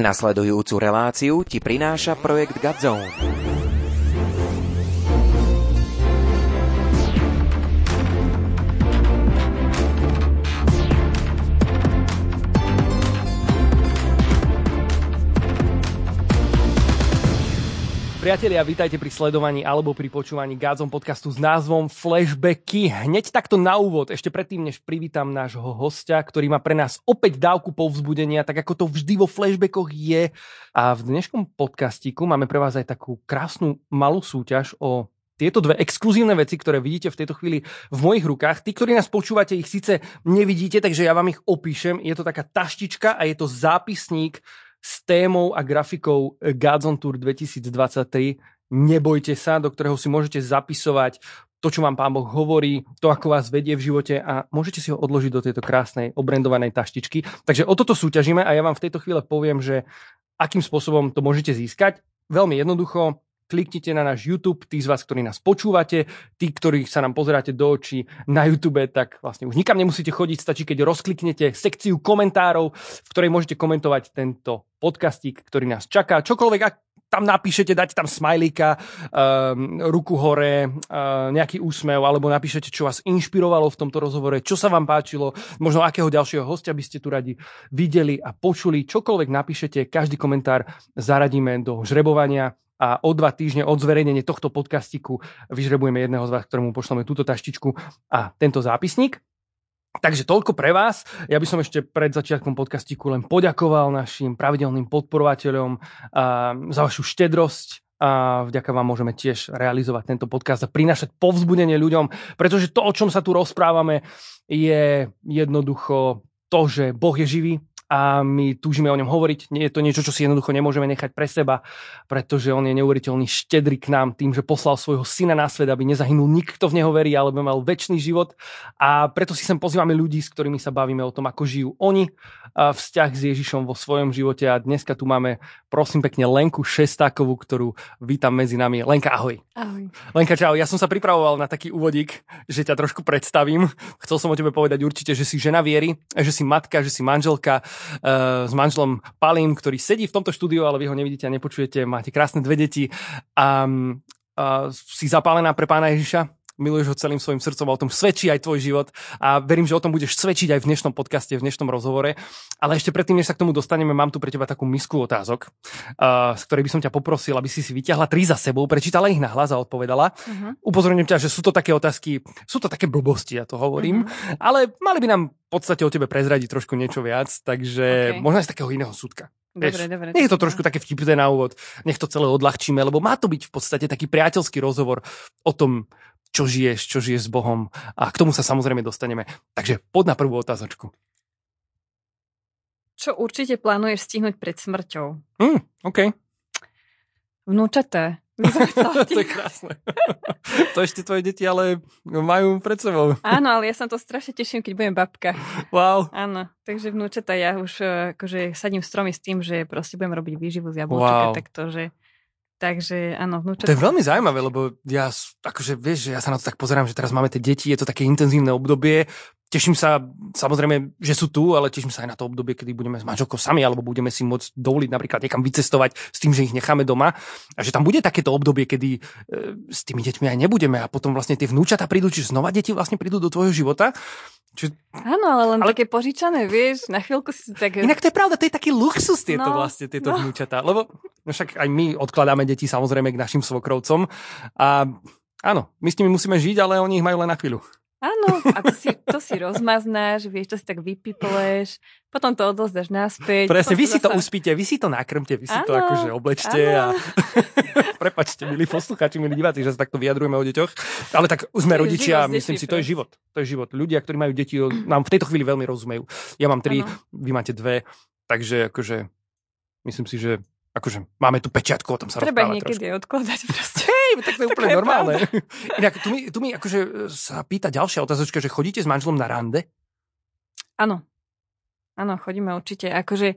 Nasledujúcu reláciu ti prináša projekt Godzone. Priatelia, vítajte pri sledovaní alebo pri počúvaní Gádzom podcastu s názvom Flashbacky. Hneď takto na úvod, ešte predtým, než privítam nášho hostia, ktorý má pre nás opäť dávku povzbudenia, tak ako to vždy vo flashbackoch je. A v dnešnom podcastiku máme pre vás aj takú krásnu malú súťaž o tieto dve exkluzívne veci, ktoré vidíte v tejto chvíli v mojich rukách. Tí, ktorí nás počúvate, ich síce nevidíte, takže ja vám ich opíšem. Je to taká taštička a je to zápisník s témou a grafikou Gods on Tour 2023. Nebojte sa, do ktorého si môžete zapisovať to, čo vám pán Boh hovorí, to, ako vás vedie v živote a môžete si ho odložiť do tejto krásnej obrendovanej taštičky. Takže o toto súťažíme a ja vám v tejto chvíle poviem, že akým spôsobom to môžete získať. Veľmi jednoducho, kliknite na náš YouTube, tí z vás, ktorí nás počúvate, tí, ktorí sa nám pozeráte do očí na YouTube, tak vlastne už nikam nemusíte chodiť, stačí, keď rozkliknete sekciu komentárov, v ktorej môžete komentovať tento podcastík, ktorý nás čaká. Čokoľvek, ak tam napíšete, dať tam smajlíka, um, ruku hore, uh, nejaký úsmev, alebo napíšete, čo vás inšpirovalo v tomto rozhovore, čo sa vám páčilo, možno akého ďalšieho hostia by ste tu radi videli a počuli. Čokoľvek napíšete, každý komentár zaradíme do žrebovania a o dva týždne od zverejnenia tohto podcastiku vyžrebujeme jedného z vás, ktorému pošleme túto taštičku a tento zápisník. Takže toľko pre vás. Ja by som ešte pred začiatkom podcastiku len poďakoval našim pravidelným podporovateľom za vašu štedrosť, a vďaka vám môžeme tiež realizovať tento podcast a prinašať povzbudenie ľuďom, pretože to, o čom sa tu rozprávame, je jednoducho to, že Boh je živý, a my túžime o ňom hovoriť. Nie je to niečo, čo si jednoducho nemôžeme nechať pre seba, pretože on je neuveriteľný štedrý k nám tým, že poslal svojho syna na svet, aby nezahynul nikto v neho verí, alebo mal väčší život. A preto si sem pozývame ľudí, s ktorými sa bavíme o tom, ako žijú oni vzťah s Ježišom vo svojom živote. A dneska tu máme, prosím pekne, Lenku Šestákovú, ktorú vítam medzi nami. Lenka, ahoj. Ahoj. Lenka, čau. Ja som sa pripravoval na taký úvodík, že ťa trošku predstavím. Chcel som o tebe povedať určite, že si žena viery, že si matka, že si manželka, s manželom Palím, ktorý sedí v tomto štúdiu, ale vy ho nevidíte a nepočujete. Máte krásne dve deti. A uh, si zapálená pre pána Ježiša? Miluješ ho celým svojim srdcom a o tom svedčí aj tvoj život a verím, že o tom budeš svedčiť aj v dnešnom podcaste, v dnešnom rozhovore. Ale ešte predtým, než sa k tomu dostaneme, mám tu pre teba takú misku otázok, uh, z ktorej by som ťa poprosil, aby si si vyťahla tri za sebou, prečítala ich na hlas a odpovedala. Uh-huh. Upozorňujem ťa, že sú to také otázky, sú to také blbosti, ja to hovorím, uh-huh. ale mali by nám v podstate o tebe prezradiť trošku niečo viac, takže okay. možno aj z takého iného súdka. Dobre, dobre. Nie je to trošku také vtipné na úvod, nech to celé odľahčíme, lebo má to byť v podstate taký priateľský rozhovor o tom, čo žiješ, čo žiješ s Bohom a k tomu sa samozrejme dostaneme. Takže pod na prvú otázočku. Čo určite plánuješ stihnúť pred smrťou? Mm, OK. Vnúčaté. to je krásne. to ešte tvoje deti ale majú pred sebou. Áno, ale ja sa to strašne teším, keď budem babka. Wow. Áno, takže vnúčata ja už eh, akože sadím stromy s tým, že proste budem robiť výživu z jablčka, wow. tak to, že Takže áno, vnúčatá. To je veľmi zaujímavé, lebo ja, akože vieš, že ja sa na to tak pozerám, že teraz máme tie deti, je to také intenzívne obdobie. Teším sa, samozrejme, že sú tu, ale teším sa aj na to obdobie, kedy budeme s manželkou sami, alebo budeme si môcť dovoliť napríklad niekam vycestovať s tým, že ich necháme doma. A že tam bude takéto obdobie, kedy e, s tými deťmi aj nebudeme a potom vlastne tie vnúčata prídu, čiže znova deti vlastne prídu do tvojho života Čiže... Áno, ale len ale... také požičané, vieš, na chvíľku si tak... Inak to je pravda, to je taký luxus tieto no, vlastne, tieto no. vnúčatá, lebo však aj my odkladáme deti samozrejme k našim svokrovcom a áno, my s nimi musíme žiť, ale oni ich majú len na chvíľu. Áno, a to si, to si rozmaznáš, vieš, to si tak vypipleš, potom to odozdaš naspäť. Presne, vy si to uspíte, vy si to nakrmte, vy si ano, to akože oblečte a prepačte, milí poslucháči, milí diváci, že sa takto vyjadrujeme o deťoch, ale tak už sme rodičia, život, myslím si, to je život. To je život. Ľudia, ktorí majú deti, nám v tejto chvíli veľmi rozumejú. Ja mám tri, ano. vy máte dve, takže akože myslím si, že akože máme tu pečiatku, o tom sa Treba ich niekedy trošku. odkladať proste. Hej, tak to je úplne normálne. Inak tu mi, tu mi akože sa pýta ďalšia otázočka, že chodíte s manželom na rande? Áno. Áno, chodíme určite. Akože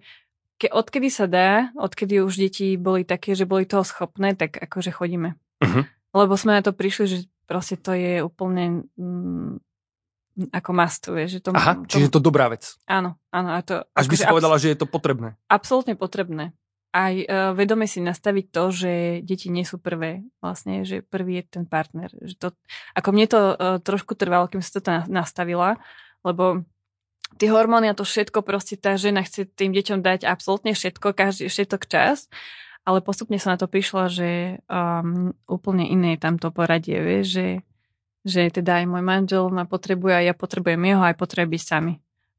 ke, odkedy sa dá, odkedy už deti boli také, že boli toho schopné, tak akože chodíme. Uh-huh. Lebo sme na to prišli, že proste to je úplne mm, ako must, vieš. Že to, Aha, to, čiže je to dobrá vec. Áno, áno. A to, Až by akože si povedala, že je to potrebné. Absolútne potrebné. Aj uh, vedome si nastaviť to, že deti nie sú prvé, vlastne, že prvý je ten partner. Že to, ako mne to uh, trošku trvalo, kým sa to na, nastavila, lebo tie hormóny a to všetko, proste tá žena chce tým deťom dať absolútne všetko, každý všetok čas, ale postupne sa na to prišla, že um, úplne iné je tam to poradie, vieš, že, že teda aj môj manžel ma potrebuje a ja potrebujem jeho, aj potrebujem byť sami.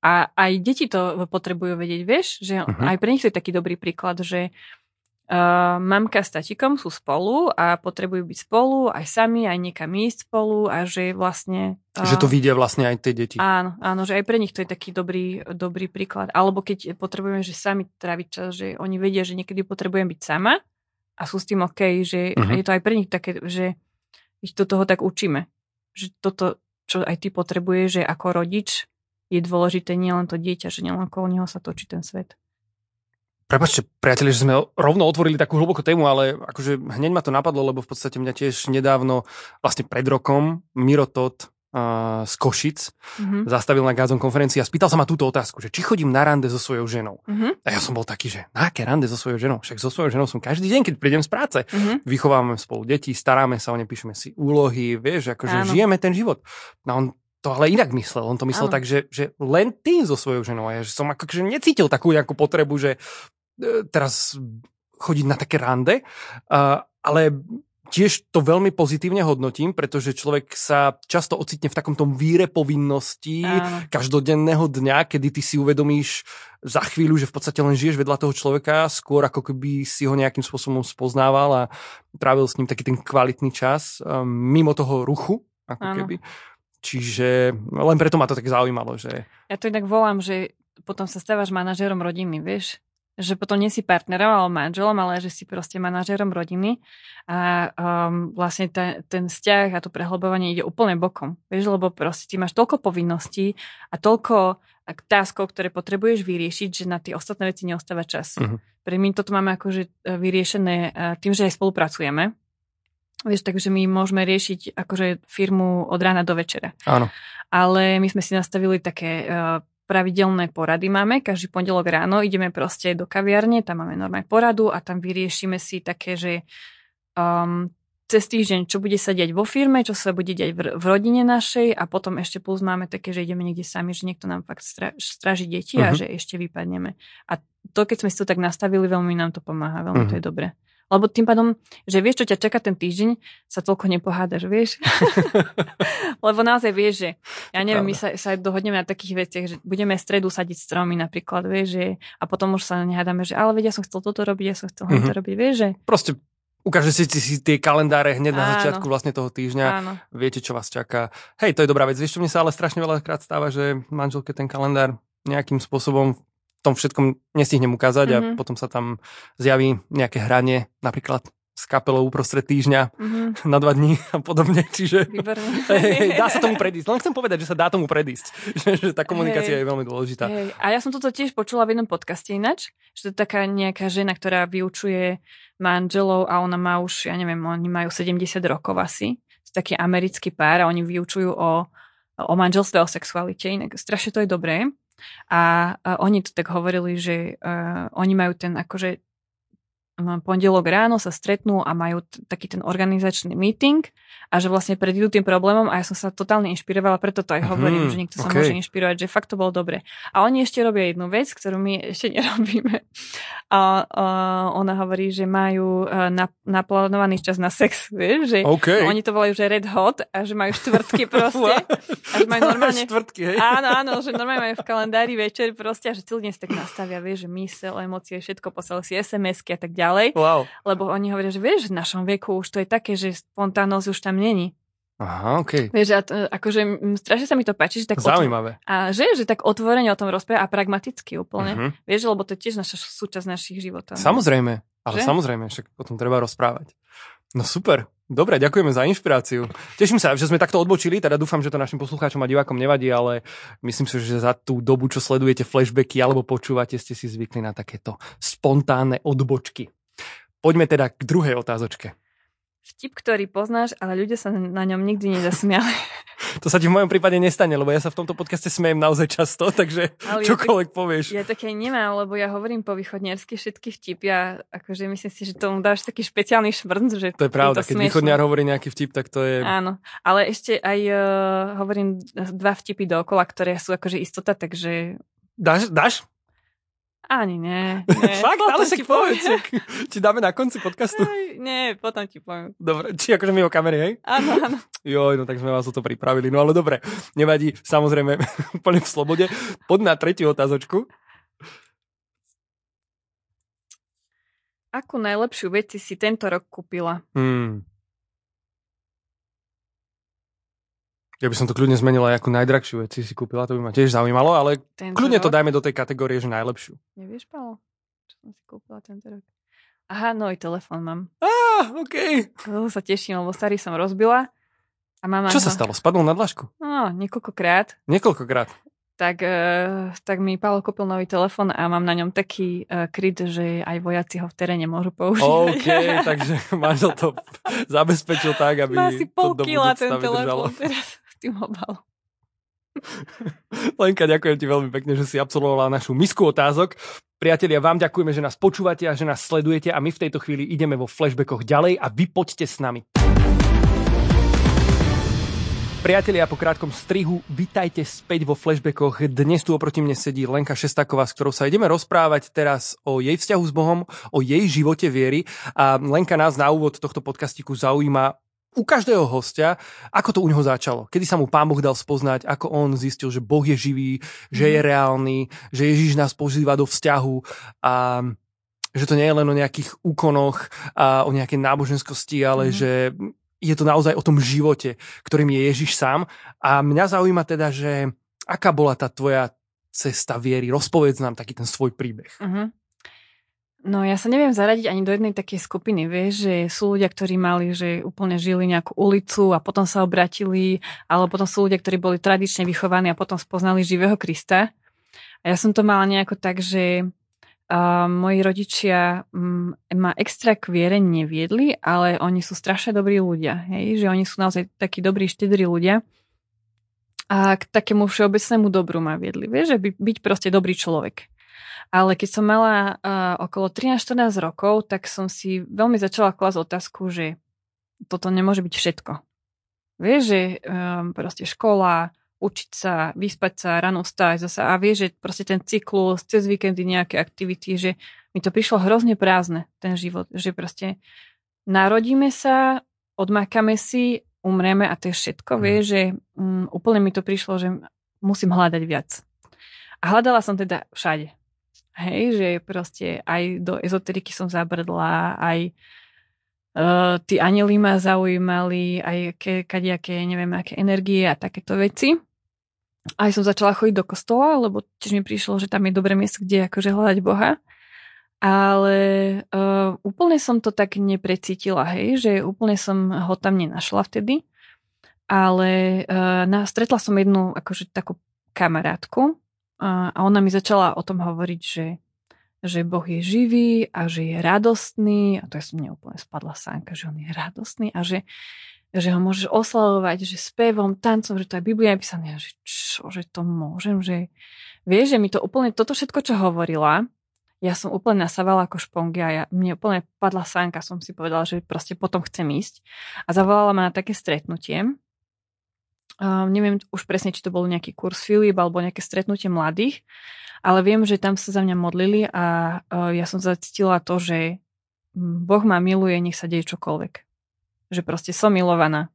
A aj deti to potrebujú vedieť, vieš, že uh-huh. aj pre nich to je taký dobrý príklad, že uh, mamka s tatikom sú spolu a potrebujú byť spolu, aj sami, aj niekam ísť spolu a že vlastne... Uh, že to vidia vlastne aj tie deti. Áno, áno, že aj pre nich to je taký dobrý, dobrý príklad. Alebo keď potrebujeme, že sami tráviť čas, že oni vedia, že niekedy potrebujem byť sama a sú s tým OK, že uh-huh. je to aj pre nich také, že ich do toho tak učíme. Že toto, čo aj ty potrebuješ, že ako rodič je dôležité nielen to dieťa, že nielen okolo neho sa točí ten svet. Prepačte, priatelia, že sme rovno otvorili takú hlbokú tému, ale akože hneď ma to napadlo, lebo v podstate mňa tiež nedávno, vlastne pred rokom, Miro uh, z Košic mm-hmm. zastavil na Gázon konferencii a spýtal sa ma túto otázku, že či chodím na rande so svojou ženou. Mm-hmm. A ja som bol taký, že na aké rande so svojou ženou? Však so svojou ženou som každý deň, keď prídem z práce. Mm-hmm. Vychovávame spolu deti, staráme sa o ne, píšeme si úlohy, vieš, akože Áno. žijeme ten život. No on to ale inak myslel. On to myslel Áno. tak, že, že len ty so svojou ženou. Ja že som akože necítil takú nejakú potrebu, že e, teraz chodiť na také rande, uh, ale tiež to veľmi pozitívne hodnotím, pretože človek sa často ocitne v takom tom víre povinností Áno. každodenného dňa, kedy ty si uvedomíš za chvíľu, že v podstate len žiješ vedľa toho človeka, skôr ako keby si ho nejakým spôsobom spoznával a trávil s ním taký ten kvalitný čas um, mimo toho ruchu, ako Áno. keby. Čiže len preto ma to tak zaujímalo, že... Ja to inak volám, že potom sa stávaš manažerom rodiny, vieš? Že potom nie si partnerom alebo manželom, ale že si proste manažerom rodiny a um, vlastne ten, ten vzťah a to prehlbovanie ide úplne bokom. Vieš, lebo proste ty máš toľko povinností a toľko táskov, ktoré potrebuješ vyriešiť, že na tie ostatné veci neostáva čas. Uh-huh. Pre my toto máme akože e, vyriešené e, tým, že aj spolupracujeme Vieš, takže my môžeme riešiť akože firmu od rána do večera. Áno. Ale my sme si nastavili také uh, pravidelné porady máme. Každý pondelok ráno ideme proste do kaviarne, tam máme normálne poradu a tam vyriešime si také, že um, cez týždeň, čo bude sa diať vo firme, čo sa bude diať v, v rodine našej a potom ešte plus máme také, že ideme niekde sami, že niekto nám fakt stra, straží deti uh-huh. a mhm. že ešte vypadneme. A to, keď sme si to tak nastavili, veľmi nám to pomáha, veľmi uh-huh. to je dobré. Lebo tým pádom, že vieš, čo ťa čaká ten týždeň, sa toľko nepohádaš, vieš. Lebo naozaj vieš, že ja neviem, my sa, sa dohodneme na takých veciach, že budeme stredu sadiť stromy napríklad, vieš, že, a potom už sa nehádame, že ale vedia, ja som chcel toto robiť, ja som chcel mm-hmm. to robiť, vieš, že. Proste ukáže si, si tie kalendáre hneď na začiatku vlastne toho týždňa. Áno. Viete, čo vás čaká. Hej, to je dobrá vec. Vieš, čo mne sa ale strašne veľakrát stáva, že manželke ten kalendár nejakým spôsobom tom všetkom nestihnem ukázať mm-hmm. a mhm. potom sa tam zjaví nejaké hranie, napríklad s kapelou uprostred týždňa mm-hmm. na dva dní a podobne. Čiže hej, dá sa tomu predísť. Len chcem povedať, že sa dá tomu predísť. Že, že tá komunikácia hej. je veľmi dôležitá. Hej. A ja som toto tiež počula v jednom podcaste inač, že to je taká nejaká žena, ktorá vyučuje manželov a ona má už, ja neviem, oni majú 70 rokov asi. To taký americký pár a oni vyučujú o, o manželstve, o sexualite. Inak strašne to je dobré. A, a oni to tak hovorili, že uh, oni majú ten akože pondelok ráno sa stretnú a majú t- taký ten organizačný meeting a že vlastne predídu tým problémom a ja som sa totálne inšpirovala, preto to aj hovorím, mm, že niekto sa okay. môže inšpirovať, že fakt to bolo dobre. A oni ešte robia jednu vec, ktorú my ešte nerobíme. A, a ona hovorí, že majú e, na, naplánovaný čas na sex, vieš, že okay. no, oni to volajú, že red hot a že majú štvrtky proste. a že majú normálne... štvrtky, hej? Áno, áno, že normálne majú v kalendári večer proste a že celý deň si tak nastavia, vieš, že mysel, emócie, všetko, poslali si SMS-ky a tak ďalej. Wow. Lebo oni hovoria, že vieš, v našom veku už to je také, že spontánnosť už tam není. Aha, OK. Vieš, a to, akože strašne sa mi to páči, že tak... Zaujímavé. Otv- a že, že tak otvorene o tom rozpráva a pragmaticky úplne. Uh-huh. Vieš, lebo to je tiež naša súčasť našich životov. Samozrejme, ale že? samozrejme, však o tom treba rozprávať. No super, dobre, ďakujeme za inšpiráciu. Teším sa, že sme takto odbočili, teda dúfam, že to našim poslucháčom a divákom nevadí, ale myslím si, že za tú dobu, čo sledujete flashbacky alebo počúvate, ste si zvykli na takéto spontánne odbočky. Poďme teda k druhej otázočke. Vtip, ktorý poznáš, ale ľudia sa na ňom nikdy nezasmiali. To sa ti v mojom prípade nestane, lebo ja sa v tomto podcaste smejem naozaj často, takže Ale čokoľvek ja povieš. Ja také nemám, lebo ja hovorím po východniarsky všetky vtipy a akože myslím si, že tomu dáš taký špeciálny šmrnc, že To je pravda, to keď smiešne. východniar hovorí nejaký vtip, tak to je... Áno, ale ešte aj uh, hovorím dva vtipy dookola, ktoré sú akože istota, takže... Dáš? dáš? Ani nie. nie. Fakt, ale si povedz. Ti dáme na konci podcastu? Aj, nie, potom ti poviem. Dobre, či akože my o kamery, hej? Áno, áno. Joj, no tak sme vás o to pripravili. No ale dobre, nevadí, samozrejme, úplne v slobode. Pod na tretiu otázočku. Akú najlepšiu veci si tento rok kúpila? Hmm. Ja by som to kľudne zmenila, ako najdrahšiu vec si kúpila, to by ma tiež zaujímalo, ale tento kľudne rok? to dajme do tej kategórie, že najlepšiu. Nevieš, Paolo? Čo som si kúpila tento rok? Aha, nový telefón mám. Á, OK. To sa teším, lebo starý som rozbila. A mama Čo ho... sa stalo? Spadol na dlažku? No, niekoľkokrát. Niekoľkokrát. Tak, uh, tak mi Paolo kúpil nový telefón a mám na ňom taký uh, kryt, že aj vojaci ho v teréne môžu používať. OK, takže manžel to zabezpečil tak, aby Má si pol to do ten telefón teraz tým obalom. Lenka, ďakujem ti veľmi pekne, že si absolvovala našu misku otázok. Priatelia, vám ďakujeme, že nás počúvate a že nás sledujete a my v tejto chvíli ideme vo flashbackoch ďalej a vy poďte s nami. Priatelia, po krátkom strihu, vitajte späť vo flashbackoch. Dnes tu oproti mne sedí Lenka Šestaková, s ktorou sa ideme rozprávať teraz o jej vzťahu s Bohom, o jej živote viery. A Lenka nás na úvod tohto podcastiku zaujíma u každého hostia, ako to u neho začalo. Kedy sa mu pán Boh dal spoznať, ako on zistil, že Boh je živý, že je mhm. reálny, že Ježiš nás pozýva do vzťahu a že to nie je len o nejakých úkonoch a o nejakej náboženskosti, ale mm. že je to naozaj o tom živote, ktorým je Ježiš sám. A mňa zaujíma teda, že aká bola tá tvoja cesta viery? Rozpovedz nám taký ten svoj príbeh. Uh-huh. No ja sa neviem zaradiť ani do jednej takej skupiny, vieš, že sú ľudia, ktorí mali, že úplne žili nejakú ulicu a potom sa obratili, alebo potom sú ľudia, ktorí boli tradične vychovaní a potom spoznali živého Krista. A ja som to mala nejako tak, že uh, moji rodičia um, ma extra k viere neviedli, ale oni sú strašne dobrí ľudia, hej? že oni sú naozaj takí dobrí, štedrí ľudia. A k takému všeobecnému dobru ma viedli, vieš, že by, byť proste dobrý človek. Ale keď som mala uh, okolo 13-14 rokov, tak som si veľmi začala klásť otázku, že toto nemôže byť všetko. Vieš, že um, proste škola, učiť sa, vyspať sa, ráno vstať zase a vieš, že proste ten cyklus, cez víkendy nejaké aktivity, že mi to prišlo hrozne prázdne, ten život, že proste narodíme sa, odmákame si, umreme a to je všetko, mm. vieš, že um, úplne mi to prišlo, že musím hľadať viac. A hľadala som teda všade. Hej, že proste aj do ezoteriky som zabrdla, aj uh, tí anjeli ma zaujímali, aj ke, kadejaké, neviem, aké energie a takéto veci. Aj som začala chodiť do kostola, lebo tiež mi prišlo, že tam je dobré miesto, kde akože hľadať Boha. Ale uh, úplne som to tak neprecítila, hej, že úplne som ho tam nenašla vtedy. Ale uh, na, stretla som jednu akože takú kamarátku, a ona mi začala o tom hovoriť, že, že Boh je živý a že je radostný. A to ja som mne úplne spadla sánka, že on je radostný a že, že ho môžeš oslavovať, že spevom, tancom, že to je Biblia napísané. Že čo, že to môžem, že vieš, že mi to úplne, toto všetko, čo hovorila, ja som úplne nasávala ako špongy a ja, mne úplne padla sánka, som si povedala, že proste potom chcem ísť. A zavolala ma na také stretnutie Uh, neviem už presne, či to bol nejaký kurz Filip alebo nejaké stretnutie mladých, ale viem, že tam sa za mňa modlili a uh, ja som zacítila to, že Boh ma miluje, nech sa deje čokoľvek. Že proste som milovaná.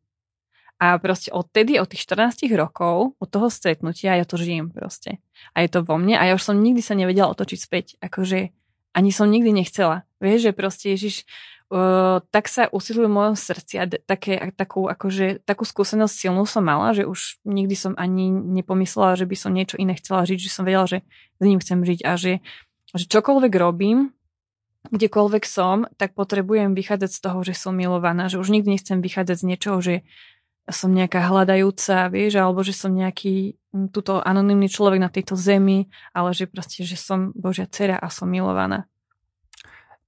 A proste odtedy, od tých 14 rokov, od toho stretnutia, ja to žijem proste. A je to vo mne a ja už som nikdy sa nevedela otočiť späť. Akože ani som nikdy nechcela. Vieš, že proste Ježiš Tak sa usiluje v mojom srdci a také, takú, akože, takú skúsenosť silnú som mala, že už nikdy som ani nepomyslela, že by som niečo iné chcela žiť, že som vedela, že s ním chcem žiť a že, že čokoľvek robím, kdekoľvek som, tak potrebujem vychádzať z toho, že som milovaná, že už nikdy nechcem vychádzať z niečoho, že som nejaká hľadajúca, vieš, alebo že som nejaký túto anonymný človek na tejto zemi, ale že proste, že som Božia dcera a som milovaná.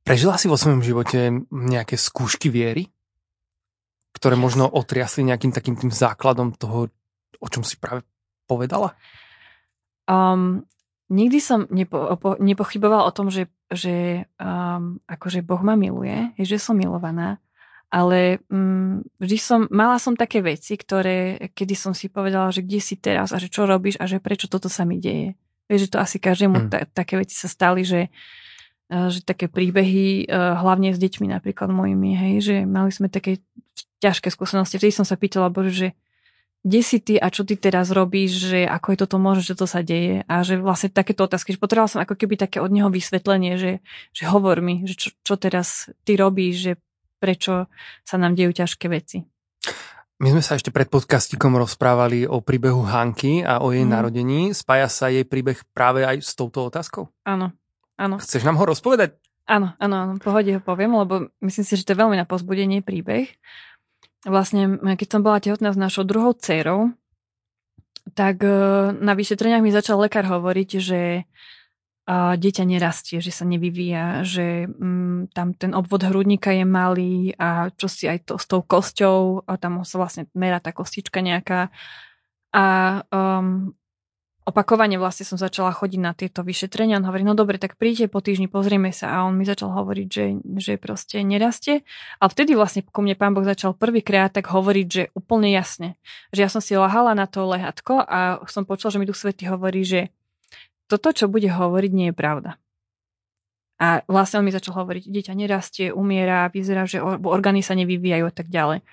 Prežila si vo svojom živote nejaké skúšky viery? ktoré možno otriasli nejakým takým tým základom toho, o čom si práve povedala? Um, nikdy som nepo, opo, nepochybovala o tom, že, že um, akože Boh ma miluje, že som milovaná, ale um, vždy som, mala som také veci, ktoré, kedy som si povedala, že kde si teraz a že čo robíš a že prečo toto sa mi deje. Vieš, že to asi každému hmm. ta, také veci sa stali, že, uh, že také príbehy, uh, hlavne s deťmi napríklad mojimi, hej, že mali sme také ťažké skúsenosti. Vtedy som sa pýtala, Bože, že kde si ty a čo ty teraz robíš, že ako je toto možné, že to sa deje a že vlastne takéto otázky, že potrebovala som ako keby také od neho vysvetlenie, že, že hovor mi, že čo, čo teraz ty robíš, že prečo sa nám dejú ťažké veci. My sme sa ešte pred podcastikom rozprávali o príbehu Hanky a o jej mm. narodení. Spája sa jej príbeh práve aj s touto otázkou? Áno, áno. Chceš nám ho rozpovedať? Áno, áno, áno, pohode ho poviem, lebo myslím si, že to je veľmi na pozbudenie príbeh vlastne, keď som bola tehotná s našou druhou dcerou, tak e, na vyšetreniach mi začal lekár hovoriť, že dieťa nerastie, že sa nevyvíja, že mm, tam ten obvod hrudníka je malý a čo si aj to, s tou kosťou, a tam sa vlastne merá tá kostička nejaká. A um, opakovane vlastne som začala chodiť na tieto vyšetrenia. On hovorí, no dobre, tak príďte po týždni, pozrieme sa. A on mi začal hovoriť, že, že proste nerastie. A vtedy vlastne ku mne pán Boh začal prvýkrát tak hovoriť, že úplne jasne. Že ja som si lahala na to lehatko a som počula, že mi tu Svety hovorí, že toto, čo bude hovoriť, nie je pravda. A vlastne on mi začal hovoriť, dieťa nerastie, umiera, vyzerá, že orgány sa nevyvíjajú a tak ďalej.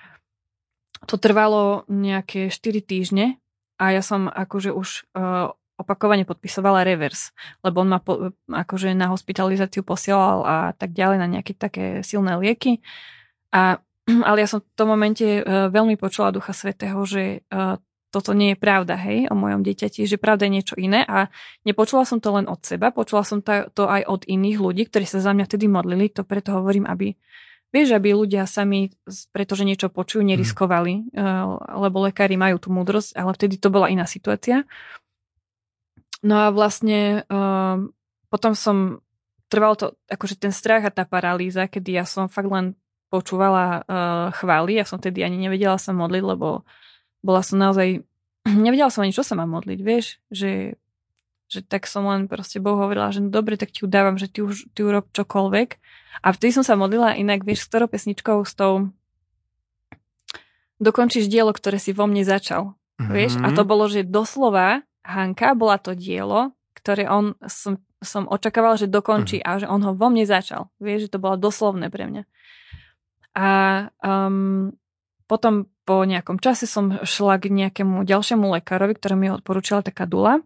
To trvalo nejaké 4 týždne a ja som akože už uh, opakovane podpisovala reverse, lebo on ma po, akože na hospitalizáciu posielal a tak ďalej na nejaké také silné lieky. A, ale ja som v tom momente uh, veľmi počula Ducha Svetého, že uh, toto nie je pravda, hej, o mojom dieťati, že pravda je niečo iné a nepočula som to len od seba, počula som to, aj od iných ľudí, ktorí sa za mňa vtedy modlili, to preto hovorím, aby Vieš, aby ľudia sami, pretože niečo počujú, mhm. neriskovali, hmm. lebo lekári majú tú múdrosť, ale vtedy to bola iná situácia. No a vlastne um, potom som, trval to, akože ten strach a tá paralýza, kedy ja som fakt len počúvala uh, chvály, ja som vtedy ani nevedela sa modliť, lebo bola som naozaj, nevedela som ani, čo sa mám modliť, vieš, že že tak som len proste Bohu hovorila, že no dobre, tak ti udávam, že ty už ty urob čokoľvek. A vtedy som sa modlila inak, vieš, s ktorou pesničkou, s tou dokončíš dielo, ktoré si vo mne začal. Mm-hmm. Vieš? A to bolo, že doslova Hanka bola to dielo, ktoré on som, som očakával, že dokončí mm-hmm. a že on ho vo mne začal. Vieš, že to bolo doslovné pre mňa. A um, potom po nejakom čase som šla k nejakému ďalšiemu lekárovi, ktorý mi odporúčala taká dula.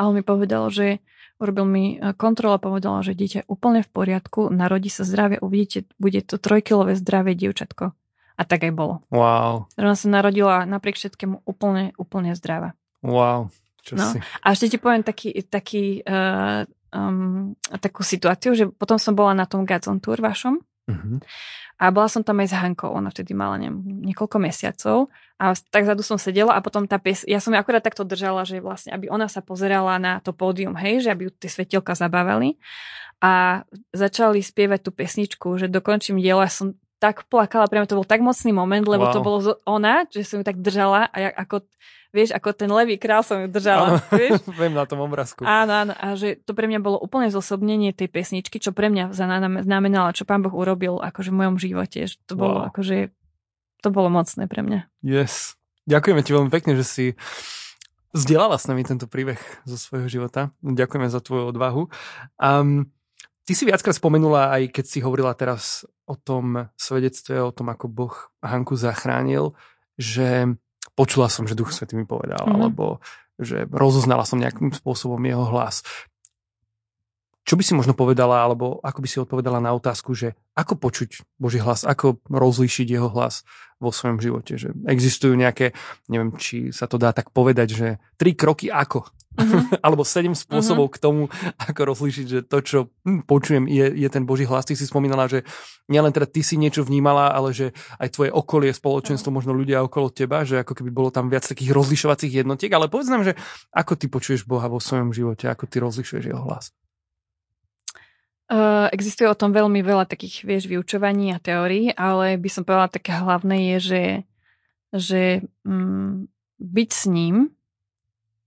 A on mi povedal, že urobil mi e, kontrolu a povedal, že dieťa úplne v poriadku, narodí sa zdravé, uvidíte, bude to trojkilové zdravé dievčatko. A tak aj bolo. Wow. Ona sa narodila napriek všetkému úplne, úplne zdravá. Wow. Čo no. si? A ešte ti poviem taký, taký, uh, um, takú situáciu, že potom som bola na tom Gazon Tour vašom. Uh-huh. A bola som tam aj s Hankou, ona vtedy mala neviem, niekoľko mesiacov. A tak zadu som sedela a potom tá pes, ja som ju akurát takto držala, že vlastne, aby ona sa pozerala na to pódium, hej, že aby ju tie svetielka zabávali. A začali spievať tú pesničku, že dokončím dielo, ja som tak plakala, priamo to bol tak mocný moment, lebo wow. to bolo ona, že som ju tak držala a ja, ako vieš, ako ten levý král som ju držala. Áno, vieš? Viem na tom obrázku. Áno, áno, a že to pre mňa bolo úplne zosobnenie tej pesničky, čo pre mňa znamenalo, čo pán Boh urobil akože v mojom živote. Že to bolo wow. akože, to bolo mocné pre mňa. Yes. Ďakujeme ti veľmi pekne, že si zdieľala s nami tento príbeh zo svojho života. Ďakujeme za tvoju odvahu. Um, ty si viackrát spomenula, aj keď si hovorila teraz o tom svedectve, o tom, ako Boh Hanku zachránil, že počula som, že Duch Svetý mi povedal, mm-hmm. alebo že rozoznala som nejakým spôsobom jeho hlas. Čo by si možno povedala, alebo ako by si odpovedala na otázku, že ako počuť Boží hlas, ako rozlíšiť jeho hlas vo svojom živote? Že existujú nejaké, neviem, či sa to dá tak povedať, že tri kroky ako Uh-huh. Alebo sedem spôsobov uh-huh. k tomu, ako rozlíšiť, že to, čo hm, počujem, je, je ten Boží hlas. Ty si spomínala, že nielen teda ty si niečo vnímala, ale že aj tvoje okolie, spoločenstvo, možno ľudia okolo teba, že ako keby bolo tam viac takých rozlišovacích jednotiek. Ale povedz nám, že ako ty počuješ Boha vo svojom živote, ako ty rozlišuješ jeho hlas? Uh, existuje o tom veľmi veľa takých, vieš, vyučovaní a teórií, ale by som povedala, také hlavné je, že, že mm, byť s ním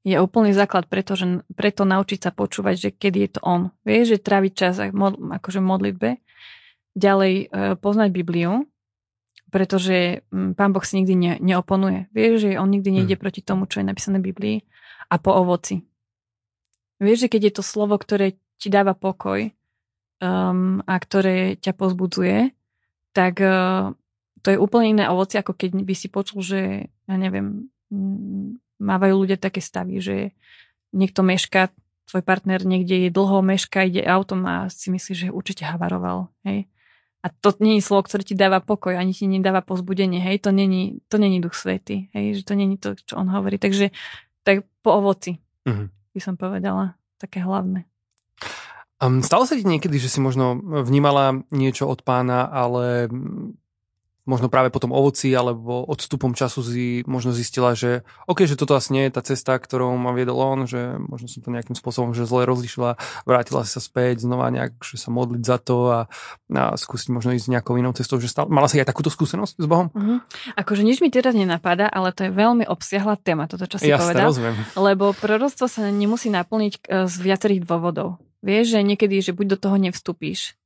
je úplný základ, pretože, preto naučiť sa počúvať, že kedy je to on. Vieš, že tráviť čas mod, akože modlitbe. Ďalej uh, poznať Bibliu, pretože mm, pán Boh si nikdy ne, neoponuje. Vieš, že on nikdy nejde hmm. proti tomu, čo je napísané v Biblii. A po ovoci. Vieš, že keď je to slovo, ktoré ti dáva pokoj, um, a ktoré ťa pozbudzuje, tak uh, to je úplne iné ovoci, ako keď by si počul, že ja neviem, mávajú ľudia také stavy, že niekto meška, tvoj partner niekde je dlho meška, ide autom a si myslí, že určite havaroval. Hej? A to nie je slovo, ktoré ti dáva pokoj, ani ti nedáva pozbudenie, hej, to není, to není duch svety, hej, že to není to, čo on hovorí. Takže tak po ovoci uh-huh. by som povedala, také hlavné. Um, stalo sa ti niekedy, že si možno vnímala niečo od pána, ale možno práve po tom ovoci alebo odstupom času si možno zistila, že OK, že toto asi nie je tá cesta, ktorou ma viedol on, že možno som to nejakým spôsobom že zle rozlišila, vrátila sa späť, znova nejak že sa modliť za to a, a skúsiť možno ísť nejakou inou cestou, že stále, mala si aj takúto skúsenosť s Bohom? Mm-hmm. Akože nič mi teraz nenapadá, ale to je veľmi obsiahla téma, toto, čo si Jasne, povedal. Rozumiem. Lebo proroctvo sa nemusí naplniť e, z viacerých dôvodov. Vieš, že niekedy, že buď do toho nevstupíš,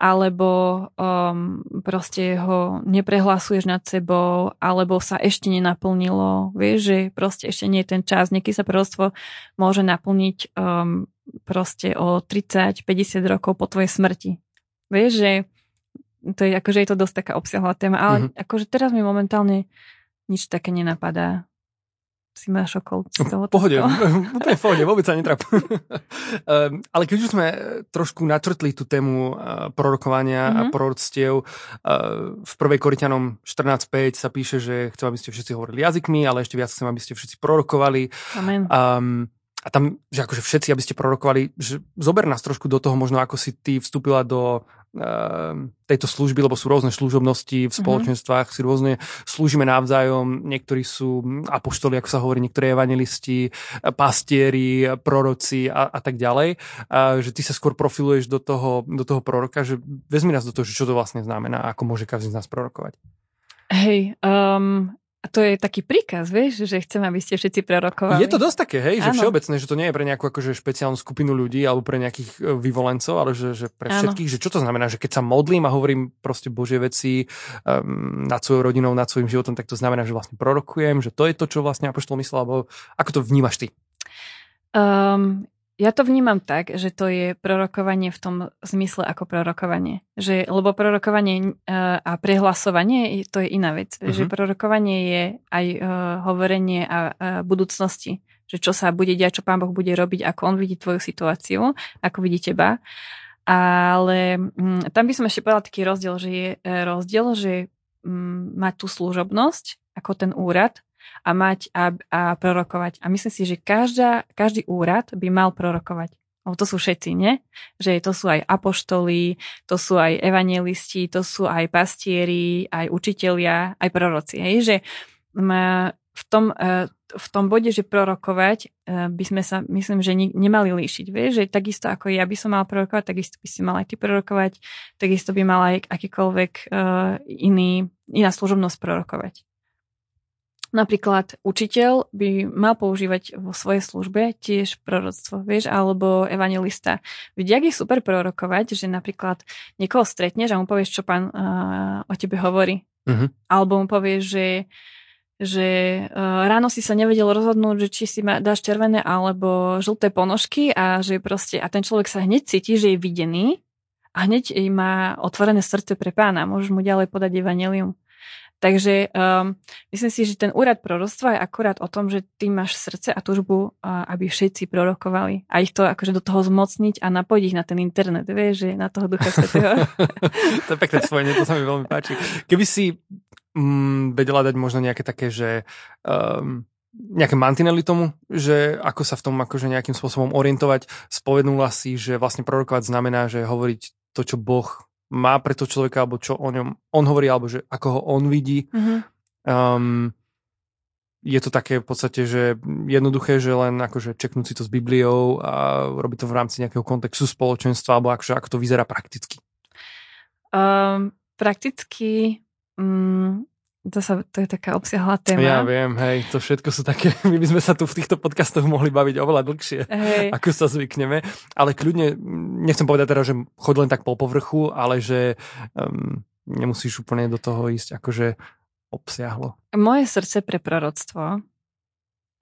alebo um, proste ho neprehlasuješ nad sebou, alebo sa ešte nenaplnilo. Vieš, že proste ešte nie je ten čas. Niekedy sa prorodstvo môže naplniť um, proste o 30-50 rokov po tvojej smrti. Vieš, že to je, akože je to dosť taká obsiahla téma, ale mm-hmm. akože teraz mi momentálne nič také nenapadá si ma šokol z toho. Pohode, úplne v pohode, vôbec sa netrap. Ehm, ale keď už sme trošku natrtli tú tému eh, prorokovania mm-hmm. a mhm. proroctiev, eh, v prvej Korintianom 14.5 sa píše, že chcem, aby ste všetci hovorili jazykmi, ale ešte viac chcem, aby ste všetci prorokovali. Amen. Um, a tam, že akože všetci, aby ste prorokovali, že zober nás trošku do toho, možno ako si ty vstúpila do tejto služby, lebo sú rôzne služobnosti v mhm. spoločenstvách, si rôzne slúžime navzájom, niektorí sú apoštoli, ako sa hovorí, niektorí evangelisti, pastieri, proroci a, a tak ďalej, a, že ty sa skôr profiluješ do toho, do toho proroka, že vezmi nás do toho, že čo to vlastne znamená, ako môže každý z nás prorokovať. Hej, um, a to je taký príkaz, vieš, že chcem, aby ste všetci prerokovali. Je to dosť také, hej, že všeobecné, že to nie je pre nejakú akože špeciálnu skupinu ľudí alebo pre nejakých e, vyvolencov, ale že, že pre všetkých, ano. že čo to znamená, že keď sa modlím a hovorím proste Božie veci um, nad svojou rodinou, nad svojim životom, tak to znamená, že vlastne prorokujem, že to je to, čo vlastne Apoštol myslel, alebo ako to vnímaš ty? Um, ja to vnímam tak, že to je prorokovanie v tom zmysle ako prorokovanie. Že, lebo prorokovanie e, a prehlasovanie to je iná vec. Uh-huh. Že prorokovanie je aj uh, hovorenie a uh, budúcnosti. Že čo sa bude diať, čo Pán Boh bude robiť, ako On vidí tvoju situáciu, ako vidí teba. Ale um, tam by som ešte povedala taký rozdiel, že je rozdiel, že um, mať tú služobnosť ako ten úrad a mať a, a prorokovať. A myslím si, že každá, každý úrad by mal prorokovať. Lebo to sú všetci, nie? Že to sú aj apoštoli, to sú aj evangelisti, to sú aj pastieri, aj učitelia, aj proroci. Hej? Že v tom, e, v tom bode, že prorokovať, e, by sme sa, myslím, že nemali líšiť. Vieš, že takisto ako ja by som mal prorokovať, takisto by si mal aj ty prorokovať, takisto by mal aj akýkoľvek e, iný, iná služobnosť prorokovať. Napríklad učiteľ by mal používať vo svojej službe tiež proroctvo, vieš, alebo evangelista. Veď jak je super prorokovať, že napríklad niekoho stretneš a mu povieš, čo pán uh, o tebe hovorí. Uh-huh. Alebo mu povieš, že že uh, ráno si sa nevedel rozhodnúť, že či si dáš červené alebo žlté ponožky a že proste, a ten človek sa hneď cíti, že je videný a hneď má otvorené srdce pre pána. Môžeš mu ďalej podať evanelium. Takže um, myslím si, že ten úrad proroctva je akurát o tom, že ty máš srdce a túžbu, aby všetci prorokovali. A ich to akože do toho zmocniť a napojiť ich na ten internet, vieš, že na toho ducha svetého. to je pekné spojenie, to sa mi veľmi páči. Keby si mm, vedela dať možno nejaké také, že um, nejaké mantinely tomu, že ako sa v tom akože nejakým spôsobom orientovať. Spovednula si, že vlastne prorokovať znamená, že hovoriť to, čo Boh má pre to človeka, alebo čo o ňom on hovorí, alebo že ako ho on vidí. Mm-hmm. Um, je to také v podstate, že jednoduché, že len akože čeknúť si to s Bibliou a robiť to v rámci nejakého kontextu spoločenstva, alebo akože, ako to vyzerá prakticky? Um, prakticky um, to, sa, to je taká obsiahla téma. Ja viem, hej, to všetko sú také, my by sme sa tu v týchto podcastoch mohli baviť oveľa dlhšie, hej. ako sa zvykneme, ale kľudne, nechcem povedať teda, že chod len tak po povrchu, ale že um, nemusíš úplne do toho ísť akože obsiahlo. Moje srdce pre proroctvo,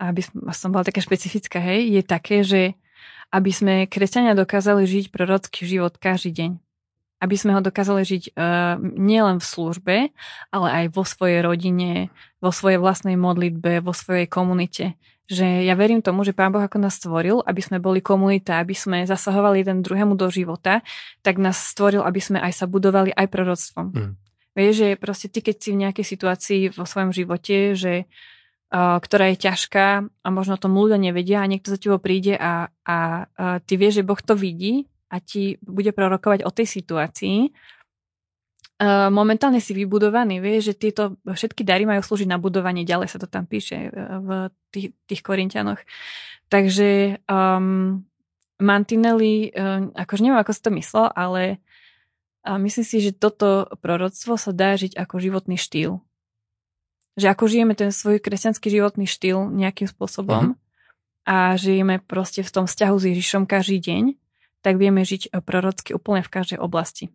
aby som bola taká špecifická, hej, je také, že aby sme kresťania dokázali žiť prorocký život každý deň aby sme ho dokázali žiť uh, nielen v službe, ale aj vo svojej rodine, vo svojej vlastnej modlitbe, vo svojej komunite. Že ja verím tomu, že Pán Boh ako nás stvoril, aby sme boli komunita, aby sme zasahovali jeden druhému do života, tak nás stvoril, aby sme aj sa budovali aj proroctvom. Mm. Vieš, že proste ty, keď si v nejakej situácii vo svojom živote, že uh, ktorá je ťažká a možno tomu ľudia nevedia a niekto za tebo príde a, a uh, ty vieš, že Boh to vidí a ti bude prorokovať o tej situácii, Uh, momentálne si vybudovaný, vieš, že tieto všetky dary majú slúžiť na budovanie, ďalej sa to tam píše v tých, tých Korintianoch. Takže um, mantinely, um, akože neviem, ako si to myslel, ale uh, myslím si, že toto proroctvo sa dá žiť ako životný štýl. Že ako žijeme ten svoj kresťanský životný štýl nejakým spôsobom uh-huh. a žijeme proste v tom vzťahu s Ježišom každý deň, tak vieme žiť eh, prorocky úplne v každej oblasti.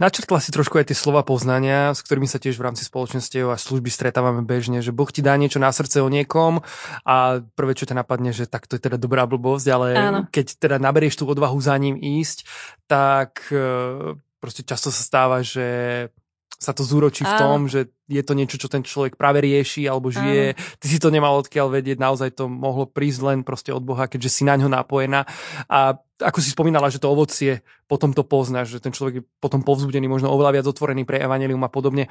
Načrtla si trošku aj tie slova poznania, s ktorými sa tiež v rámci spoločenstiev a služby stretávame bežne, že Boh ti dá niečo na srdce o niekom a prvé, čo ťa napadne, že tak to je teda dobrá blbosť, ale Áno. keď teda naberieš tú odvahu za ním ísť, tak eh, proste často sa stáva, že sa to zúročí v tom, že je to niečo, čo ten človek práve rieši alebo žije. Áno. Ty si to nemal odkiaľ vedieť, naozaj to mohlo prísť len proste od Boha, keďže si na ňo napojená. A ako si spomínala, že to ovocie potom to poznáš, že ten človek je potom povzbudený, možno oveľa viac otvorený pre evanelium a podobne.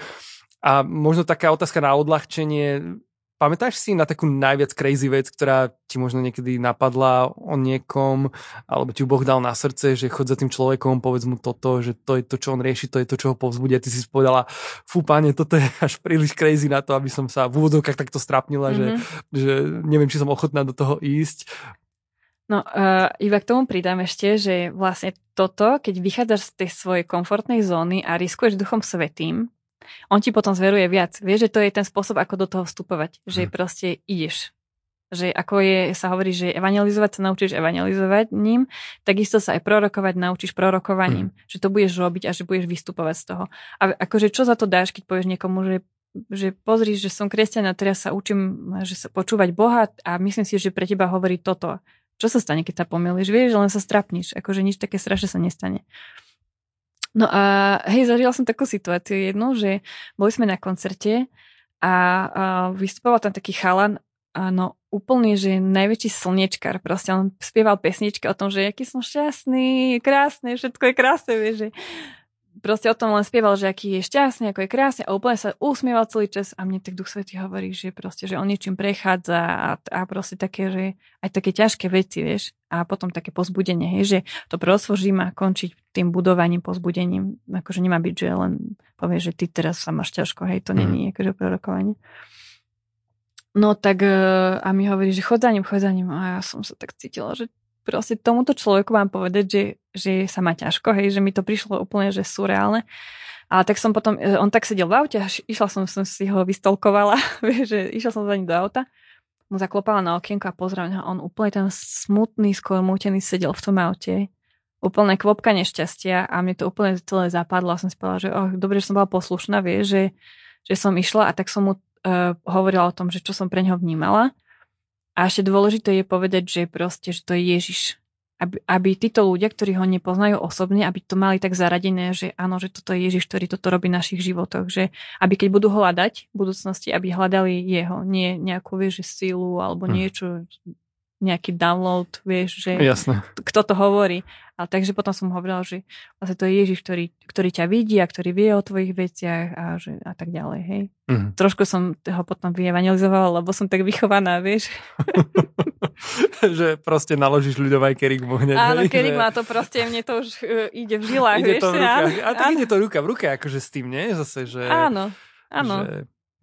A možno taká otázka na odľahčenie, Pamätáš si na takú najviac crazy vec, ktorá ti možno niekedy napadla o niekom, alebo ti Boh dal na srdce, že chod za tým človekom, povedz mu toto, že to je to, čo on rieši, to je to, čo ho povzbudia. Ty si povedala, fú páne, toto je až príliš crazy na to, aby som sa v úvodzovkách takto strapnila, mm-hmm. že, že neviem, či som ochotná do toho ísť. No, uh, iba k tomu pridám ešte, že vlastne toto, keď vychádzaš z tej svojej komfortnej zóny a riskuješ duchom svetým, on ti potom zveruje viac. Vieš, že to je ten spôsob, ako do toho vstupovať. Že hm. proste ideš. Že ako je, sa hovorí, že evangelizovať sa naučíš evangelizovať ním, takisto sa aj prorokovať naučíš prorokovaním. Mm. Že to budeš robiť a že budeš vystupovať z toho. A akože čo za to dáš, keď povieš niekomu, že že pozri, že som kresťan a teraz sa učím že sa počúvať Boha a myslím si, že pre teba hovorí toto. Čo sa stane, keď sa pomýliš? Vieš, len sa strapníš. Akože nič také strašne sa nestane. No a hej, zažila som takú situáciu jednu, že boli sme na koncerte a, a vystupoval tam taký chalan, no úplne, že najväčší slnečkar, proste on spieval pesničky o tom, že aký som šťastný, krásne, všetko je krásne, vieš, že proste o tom len spieval, že aký je šťastný, ako je krásne a úplne sa usmieval celý čas a mne tak Duch Svetý hovorí, že proste, že on niečím prechádza a, a proste také, že aj také ťažké veci, vieš, a potom také pozbudenie, hej, že to prosvoží má končiť tým budovaním, pozbudením, akože nemá byť, že len povie, že ty teraz sa máš ťažko, hej, to mm. není akože prorokovanie. No tak e, a mi hovorí, že chod za ním, chod za ním a ja som sa tak cítila, že proste tomuto človeku vám povedať, že, že sa má ťažko, hej, že mi to prišlo úplne, že surreálne. A tak som potom, e, on tak sedel v aute a išla som, som si ho vystolkovala, že išla som za ním do auta, mu zaklopala na okienko a pozrela a on úplne ten smutný, skôr mútený sedel v tom aute. Úplne kvopka nešťastia a mne to úplne celé zapadlo a som si povedala, že oh, dobre, že som bola poslušná, vie, že, že som išla a tak som mu uh, hovorila o tom, že čo som pre neho vnímala a ešte dôležité je povedať, že proste, že to je Ježiš. Aby, aby títo ľudia, ktorí ho nepoznajú osobne, aby to mali tak zaradené, že áno, že toto je Ježiš, ktorý toto robí v našich životoch. Že aby keď budú hľadať v budúcnosti, aby hľadali jeho, nie nejakú, vieš, sílu alebo hm. niečo, nejaký download, vieš, že Jasne. kto to hovorí. A takže potom som hovorila, že vlastne to je Ježiš, ktorý, ktorý ťa vidí a ktorý vie o tvojich veciach a, že, a tak ďalej, hej. Mm-hmm. Trošku som ho potom vyevangelizovala, lebo som tak vychovaná, vieš. že proste naložíš ľudovej kerigmu hneď. Áno, kerig má to proste, mne to už uh, ide v žilách, ide vieš. To v rukách. A tak áno. ide to ruka v ruke, akože s tým, nie? Zase, že... Áno, áno. Že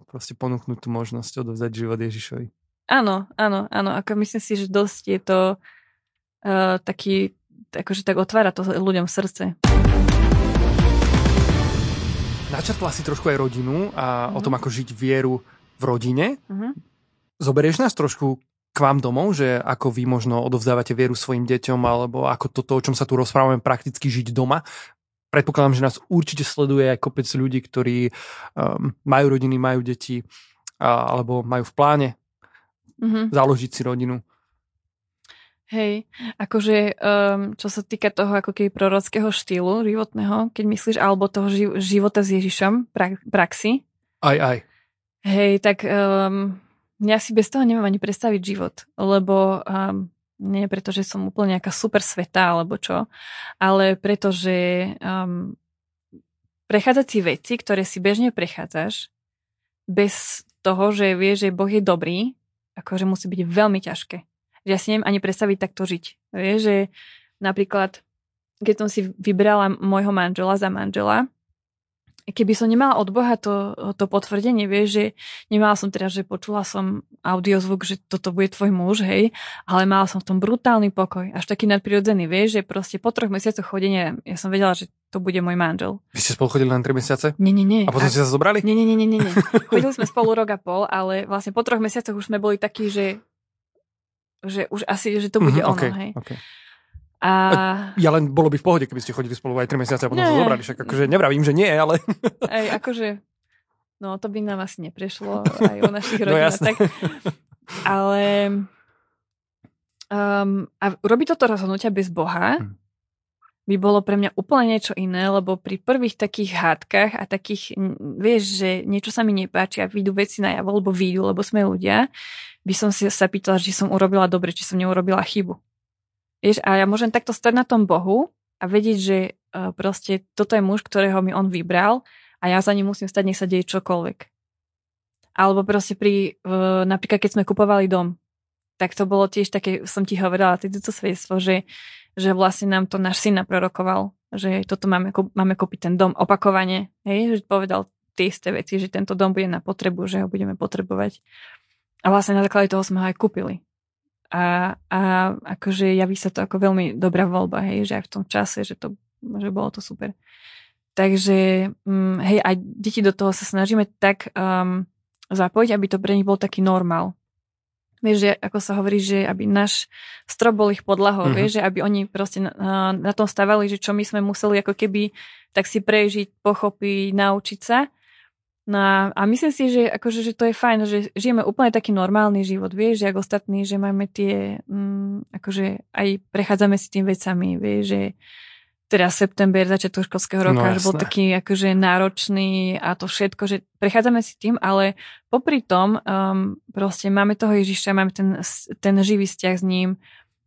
proste ponúknuť tú možnosť odovzdať život Ježišovi. Áno, áno, áno. Ako myslím si, že dosť je to uh, taký, akože tak otvára to ľuďom srdce. Načrtla si trošku aj rodinu a mm-hmm. o tom, ako žiť vieru v rodine. Mm-hmm. Zoberieš nás trošku k vám domov, že ako vy možno odovzdávate vieru svojim deťom, alebo ako toto, o čom sa tu rozprávame, prakticky žiť doma. Predpokladám, že nás určite sleduje aj kopec ľudí, ktorí um, majú rodiny, majú deti, a, alebo majú v pláne mm-hmm. založiť si rodinu. Hej, akože um, čo sa týka toho ako keby prorockého štýlu životného, keď myslíš, alebo toho ži- života s Ježišom, pra- praxi. Aj, aj. Hej, tak um, ja si bez toho neviem ani predstaviť život, lebo um, nie preto, že som úplne nejaká super sveta alebo čo, ale preto, že um, prechádzať si veci, ktoré si bežne prechádzaš, bez toho, že vieš, že Boh je dobrý, akože musí byť veľmi ťažké že ja si neviem ani predstaviť takto žiť. Vieš, že napríklad, keď som si vybrala môjho manžela za manžela, keby som nemala od Boha to, to potvrdenie, vieš, že nemala som teraz, že počula som audiozvuk, že toto bude tvoj muž, hej, ale mala som v tom brutálny pokoj, až taký nadprirodzený, vieš, že proste po troch mesiacoch chodenia ja som vedela, že to bude môj manžel. Vy ste spolu chodili len 3 mesiace? Nie, nie, nie. A potom a... ste sa zobrali? Nie, nie, nie, nie, nie. Chodili sme spolu rok a pol, ale vlastne po troch mesiacoch už sme boli takí, že že už asi, že to bude mm-hmm, ono, okay, hej. Okay. A... Ja len bolo by v pohode, keby ste chodili spolu aj 3 mesiace a potom sa zobrali, však akože nevravím, že nie, ale... Ej, akože, no to by nám asi neprešlo aj o našich no rodinách. No, tak. Ale um, a robiť toto rozhodnutia bez Boha hm. By bolo pre mňa úplne niečo iné, lebo pri prvých takých hádkach a takých, vieš, že niečo sa mi nepáči a vidú veci na javo, lebo vidú, lebo sme ľudia, by som si sa pýtala, či som urobila dobre, či som neurobila chybu. Vieš, a ja môžem takto stať na tom Bohu a vedieť, že uh, proste toto je muž, ktorého mi on vybral a ja za ním musím stať, nech sa deje čokoľvek. Alebo proste pri, napríklad keď sme kupovali dom, tak to bolo tiež také, som ti hovorila, toto svedectvo, že, že vlastne nám to náš syn naprorokoval, že toto máme, máme kúpiť ten dom opakovane, hej, že povedal tie isté veci, že tento dom bude na potrebu, že ho budeme potrebovať. A vlastne na základe toho sme ho aj kúpili. A, a akože javí sa to ako veľmi dobrá voľba, hej, že aj v tom čase, že, to, že bolo to super. Takže, um, hej, aj deti do toho sa snažíme tak um, zapojiť, aby to pre nich bol taký normál. Vieš, že ako sa hovorí, že aby náš strop bol ich podlahou, mm-hmm. vieš, že aby oni proste na, na tom stavali, že čo my sme museli ako keby tak si prežiť, pochopiť, naučiť sa No a, a myslím si, že, akože, že to je fajn, že žijeme úplne taký normálny život, vieš, že ako ostatní, že máme tie, mm, akože aj prechádzame si tým vecami, vieš, že teraz september, začiatok školského roka, no, že bol taký akože náročný a to všetko, že prechádzame si tým, ale popri tom um, proste máme toho Ježiša, máme ten, ten živý vzťah s ním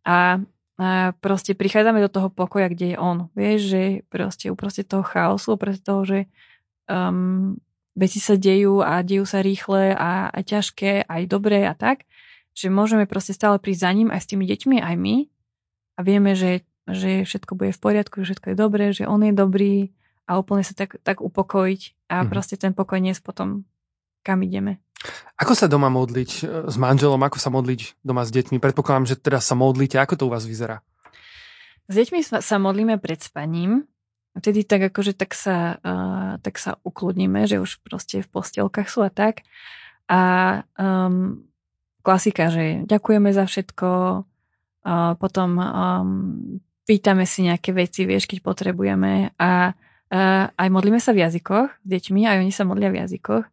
a, a proste prichádzame do toho pokoja, kde je on. Vieš, že proste uproste toho chaosu, uproste toho, že um, veci sa dejú a dejú sa rýchle a, a ťažké, aj dobré a tak, že môžeme proste stále prísť za ním aj s tými deťmi, aj my a vieme, že, že všetko bude v poriadku, že všetko je dobré, že on je dobrý a úplne sa tak, tak upokojiť a mm-hmm. proste ten pokoj niesť potom, kam ideme. Ako sa doma modliť e, s manželom, ako sa modliť doma s deťmi? Predpokladám, že teraz sa modlíte. Ako to u vás vyzerá? S deťmi sa modlíme pred spaním vtedy tak akože tak sa, uh, tak sa ukludníme, že už proste v postielkach sú a tak. A um, klasika, že ďakujeme za všetko, uh, potom um, pýtame si nejaké veci, vieš, keď potrebujeme a uh, aj modlíme sa v jazykoch s deťmi, aj oni sa modlia v jazykoch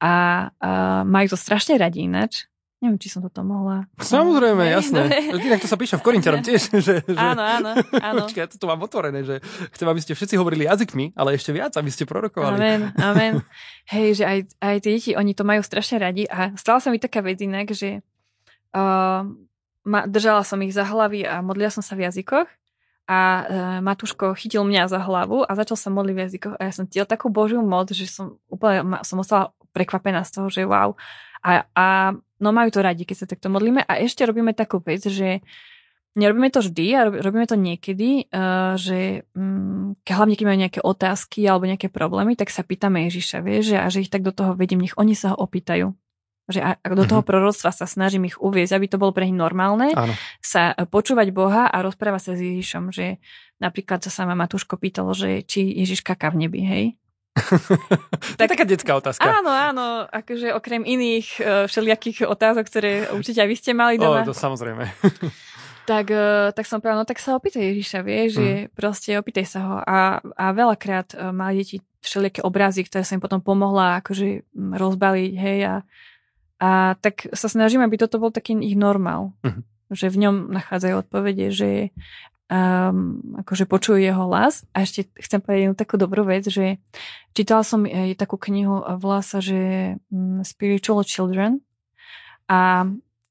a uh, majú to strašne radi ináč, Neviem, či som toto mohla. Samozrejme, no, jasné. Inak to sa píše v Korintianom tiež. Že, že... Áno, áno, áno. Počkaj, ja to tu mám otvorené, že chcem, aby ste všetci hovorili jazykmi, ale ešte viac, aby ste prorokovali. Amen, amen. Hej, že aj, aj tie deti, oni to majú strašne radi a stala sa mi taká vec inak, že uh, ma, držala som ich za hlavy a modlila som sa v jazykoch a uh, Matúško chytil mňa za hlavu a začal sa modliť v jazykoch a ja som cítila takú božiu moc, že som úplne som ostala prekvapená z toho, že wow. A, a no majú to radi, keď sa takto modlíme. A ešte robíme takú vec, že Nerobíme to vždy a robíme to niekedy, uh, že um, hlavne keď majú nejaké otázky alebo nejaké problémy, tak sa pýtame Ježiša, vieš, a že ich tak do toho vedím, nech oni sa ho opýtajú. Že a, do toho mm-hmm. proroctva sa snažím ich uviezť, aby to bolo pre nich normálne, Áno. sa počúvať Boha a rozprávať sa s Ježišom, že napríklad sa sama Matúško pýtalo, že či Ježiš kaká v nebi, hej? to je taká detská otázka. Áno, áno, akože okrem iných uh, všelijakých otázok, ktoré určite aj vy ste mali doma. O, to samozrejme. tak, uh, tak som povedala, no tak sa opýtaj Ježiša, vie, že mm. proste opýtaj sa ho. A, a veľakrát mali deti všelijaké obrazy, ktoré som im potom pomohla akože rozbaliť, hej, a, a tak sa snažím, aby toto bol taký ich normál. Mm. Že v ňom nachádzajú odpovede, že um, akože počujú jeho hlas. A ešte chcem povedať jednu takú dobrú vec, že čítala som aj takú knihu, volá sa, že um, Spiritual Children a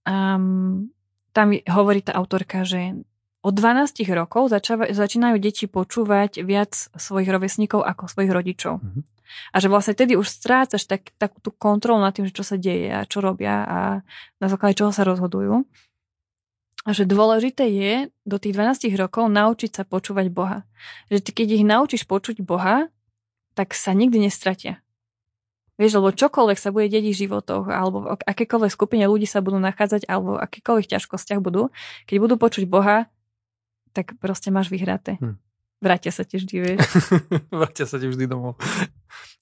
um, tam hovorí tá autorka, že od 12 rokov začáva, začínajú deti počúvať viac svojich rovesníkov ako svojich rodičov. Mm-hmm. A že vlastne tedy už strácaš tak, takú tú kontrolu nad tým, čo sa deje a čo robia a na základe čoho sa rozhodujú. A že dôležité je do tých 12 rokov naučiť sa počúvať Boha. Že ty, keď ich naučíš počuť Boha, tak sa nikdy nestratia. Vieš, lebo čokoľvek sa bude dediť v životoch, alebo v akékoľvek skupine ľudí sa budú nachádzať, alebo v akýkoľvek ťažkostiach budú, keď budú počuť Boha, tak proste máš vyhraté. Hm. Vrátia sa ti vždy, vieš. Vrátia sa ti vždy domov.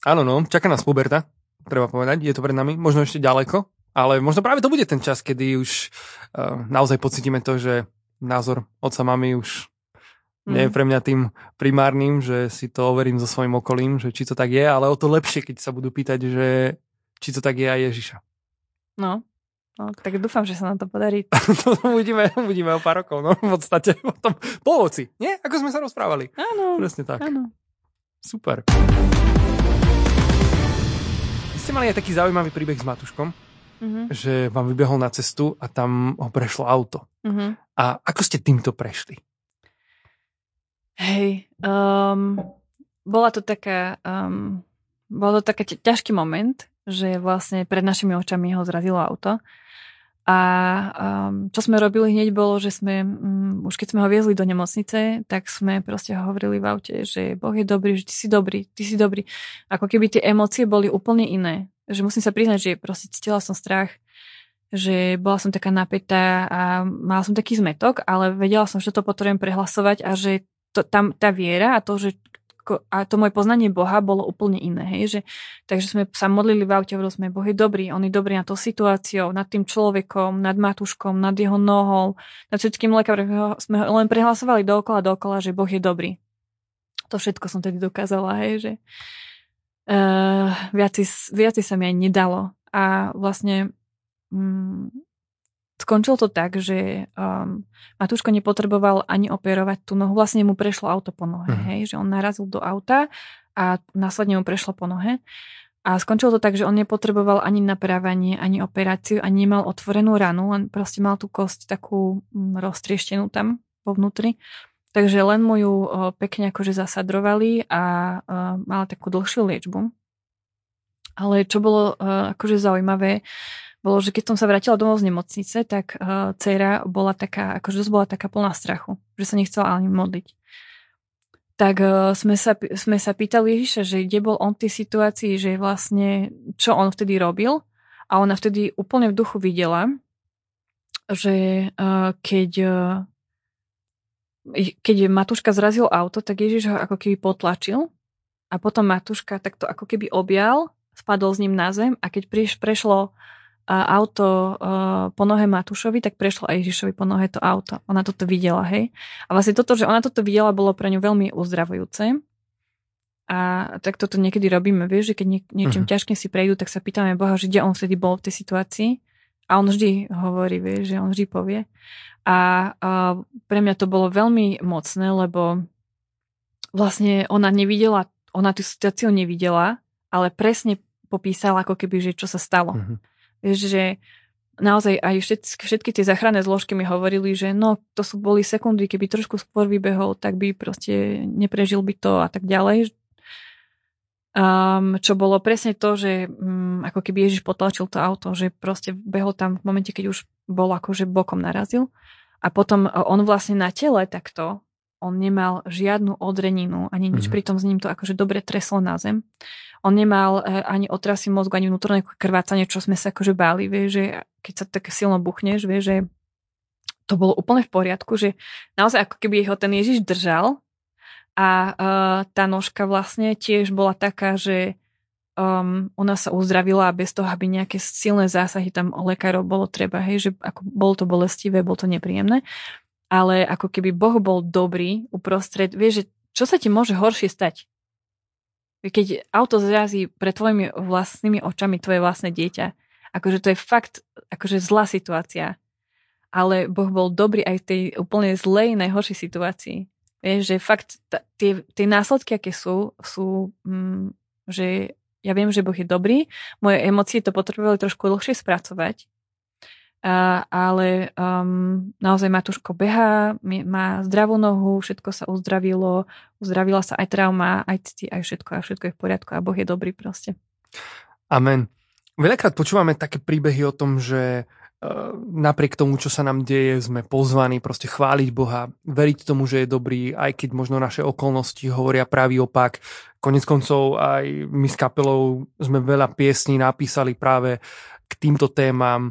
Áno, no, čaká nás puberta, treba povedať, je to pred nami, možno ešte ďaleko, ale možno práve to bude ten čas, kedy už uh, naozaj pocítime to, že názor otca mami už mm. nie je pre mňa tým primárnym, že si to overím so svojím okolím, že či to tak je, ale o to lepšie, keď sa budú pýtať, že či to tak je aj Ježiša. No, No, tak dúfam, že sa nám to podarí. to uvidíme, uvidíme o pár rokov, no v podstate potom po oci, nie? Ako sme sa rozprávali. Áno. Presne tak. Áno. Super. Vy ste mali aj taký zaujímavý príbeh s Matuškom uh-huh. že vám vybehol na cestu a tam ho prešlo auto. Uh-huh. A ako ste týmto prešli? Hej, um, bola to taká, um, bol to taký ťažký moment, že vlastne pred našimi očami ho zrazilo auto. A um, čo sme robili hneď bolo, že sme, um, už keď sme ho viezli do nemocnice, tak sme proste hovorili v aute, že Boh je dobrý, že ty si dobrý, ty si dobrý. Ako keby tie emócie boli úplne iné že musím sa priznať, že proste cítila som strach, že bola som taká napätá a mala som taký zmetok, ale vedela som, že to potrebujem prehlasovať a že to, tam tá viera a to, že a to moje poznanie Boha bolo úplne iné. Hej? Že, takže sme sa modlili v aute, hovorili sme, Boh je dobrý, on je dobrý na to situáciou, nad tým človekom, nad Matúškom, nad jeho nohou, nad všetkým lekárom. Sme len prehlasovali dookola, dookola, že Boh je dobrý. To všetko som tedy dokázala, hej, že, uh, viaci, viaci sa mi aj nedalo. A vlastne um, skončilo to tak, že um, Matúško nepotreboval ani operovať tú nohu. Vlastne mu prešlo auto po nohe, uh-huh. hej, že on narazil do auta a následne mu prešlo po nohe. A skončilo to tak, že on nepotreboval ani naprávanie, ani operáciu, ani nemal otvorenú ranu, len proste mal tú kosť takú mm, roztrieštenú tam vo vnútri. Takže len mu ju pekne akože zasadrovali a mala takú dlhšiu liečbu. Ale čo bolo akože zaujímavé, bolo, že keď som sa vrátila domov z nemocnice, tak uh, dcera bola taká, akože dosť bola taká plná strachu, že sa nechcela ani modliť. Tak uh, sme, sa, sme sa pýtali Ježiša, že kde bol on v tej situácii, že vlastne čo on vtedy robil. A ona vtedy úplne v duchu videla, že uh, keď uh, keď Matúška zrazil auto, tak Ježiš ho ako keby potlačil a potom Matúška takto ako keby objal, spadol s ním na zem a keď priš, prešlo auto po nohe Matúšovi, tak prešlo aj Ježišovi po nohe to auto. Ona toto videla, hej. A vlastne toto, že ona toto videla, bolo pre ňu veľmi uzdravujúce. A tak toto niekedy robíme, vieš, že keď nie, niečím uh-huh. ťažkým si prejdú, tak sa pýtame Boha, že kde on vtedy bol v tej situácii. A on vždy hovorí, vieš, že on vždy povie. A, a pre mňa to bolo veľmi mocné, lebo vlastne ona nevidela, ona tú situáciu nevidela, ale presne popísala ako keby, že čo sa stalo. Mm-hmm. Že naozaj aj všetky, všetky tie záchranné zložky mi hovorili, že no, to sú boli sekundy, keby trošku skôr vybehol, tak by proste neprežil by to a tak ďalej. Um, čo bolo presne to, že um, ako keby Ježiš potlačil to auto, že proste behol tam v momente, keď už bol akože bokom narazil A potom on vlastne na tele takto, on nemal žiadnu odreninu, ani nič, mm-hmm. pritom s ním to akože dobre treslo na zem. On nemal e, ani otrasy mozgu, ani vnútorné krvácanie, čo sme sa akože báli, vie, že keď sa tak silno buchneš, vie, že to bolo úplne v poriadku, že naozaj ako keby ho ten Ježiš držal a uh, tá nožka vlastne tiež bola taká, že um, ona sa uzdravila a bez toho, aby nejaké silné zásahy tam lekárov bolo treba, hej, že ako bolo to bolestivé, bolo to nepríjemné, ale ako keby Boh bol dobrý uprostred, vieš, že čo sa ti môže horšie stať? Keď auto zrazí pred tvojimi vlastnými očami tvoje vlastné dieťa, akože to je fakt akože zlá situácia. Ale Boh bol dobrý aj v tej úplne zlej, najhoršej situácii. Vieš, že fakt tie, tie následky, aké sú, sú, mm, že ja viem, že Boh je dobrý, moje emócie to potrebovali trošku dlhšie spracovať, a, ale um, naozaj Matúško behá, má zdravú nohu, všetko sa uzdravilo, uzdravila sa aj trauma, aj cti, aj všetko a všetko je v poriadku a Boh je dobrý proste. Amen. Veľakrát počúvame také príbehy o tom, že napriek tomu, čo sa nám deje, sme pozvaní proste chváliť Boha, veriť tomu, že je dobrý, aj keď možno naše okolnosti hovoria pravý opak. Konec koncov aj my s kapelou sme veľa piesní napísali práve k týmto témam,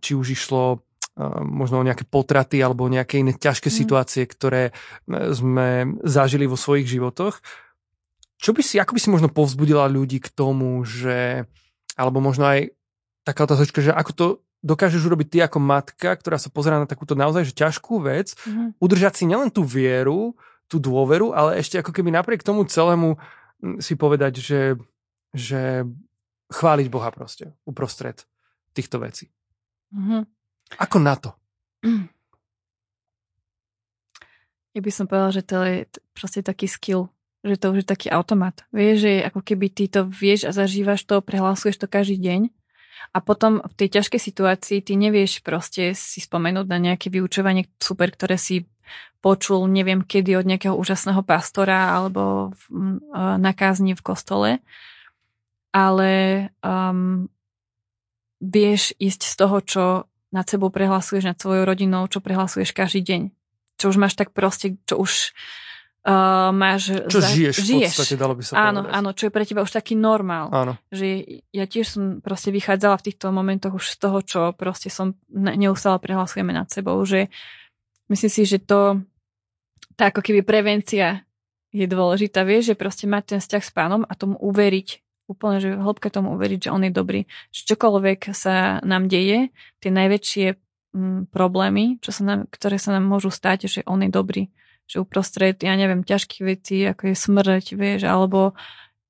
či už išlo um, možno o nejaké potraty alebo nejaké iné ťažké mm. situácie, ktoré uh, sme zažili vo svojich životoch. Čo by si, ako by si možno povzbudila ľudí k tomu, že, alebo možno aj taká otázočka, že ako to dokážeš urobiť ty ako matka, ktorá sa pozerá na takúto naozaj že ťažkú vec, mm-hmm. udržať si nielen tú vieru, tú dôveru, ale ešte ako keby napriek tomu celému mm, si povedať, že, že chváliť Boha proste uprostred týchto vecí. Mm-hmm. Ako na to? Ja by som povedala, že to je proste taký skill, že to už je taký automat. Vieš, že ako keby ty to vieš a zažívaš to, prehlasuješ to každý deň a potom v tej ťažkej situácii ty nevieš proste si spomenúť na nejaké vyučovanie super, ktoré si počul neviem kedy od nejakého úžasného pastora alebo v, na kázni v kostole, ale um, vieš ísť z toho, čo nad sebou prehlasuješ, nad svojou rodinou, čo prehlasuješ každý deň. Čo už máš tak proste, čo už uh, máš... Čo za, žiješ, žiješ v podstate, dalo by sa Áno, povedať. áno, čo je pre teba už taký normál. Áno. Že ja tiež som proste vychádzala v týchto momentoch už z toho, čo proste som neustále prehlasujeme nad sebou, že myslím si, že to tá ako keby prevencia je dôležitá, vieš, že proste mať ten vzťah s pánom a tomu uveriť, úplne, že hĺbke tomu uveriť, že on je dobrý. Že čokoľvek sa nám deje, tie najväčšie mm, problémy, čo sa nám, ktoré sa nám môžu stať, že on je dobrý že uprostred, ja neviem, ťažkých vecí, ako je smrť, vieš, alebo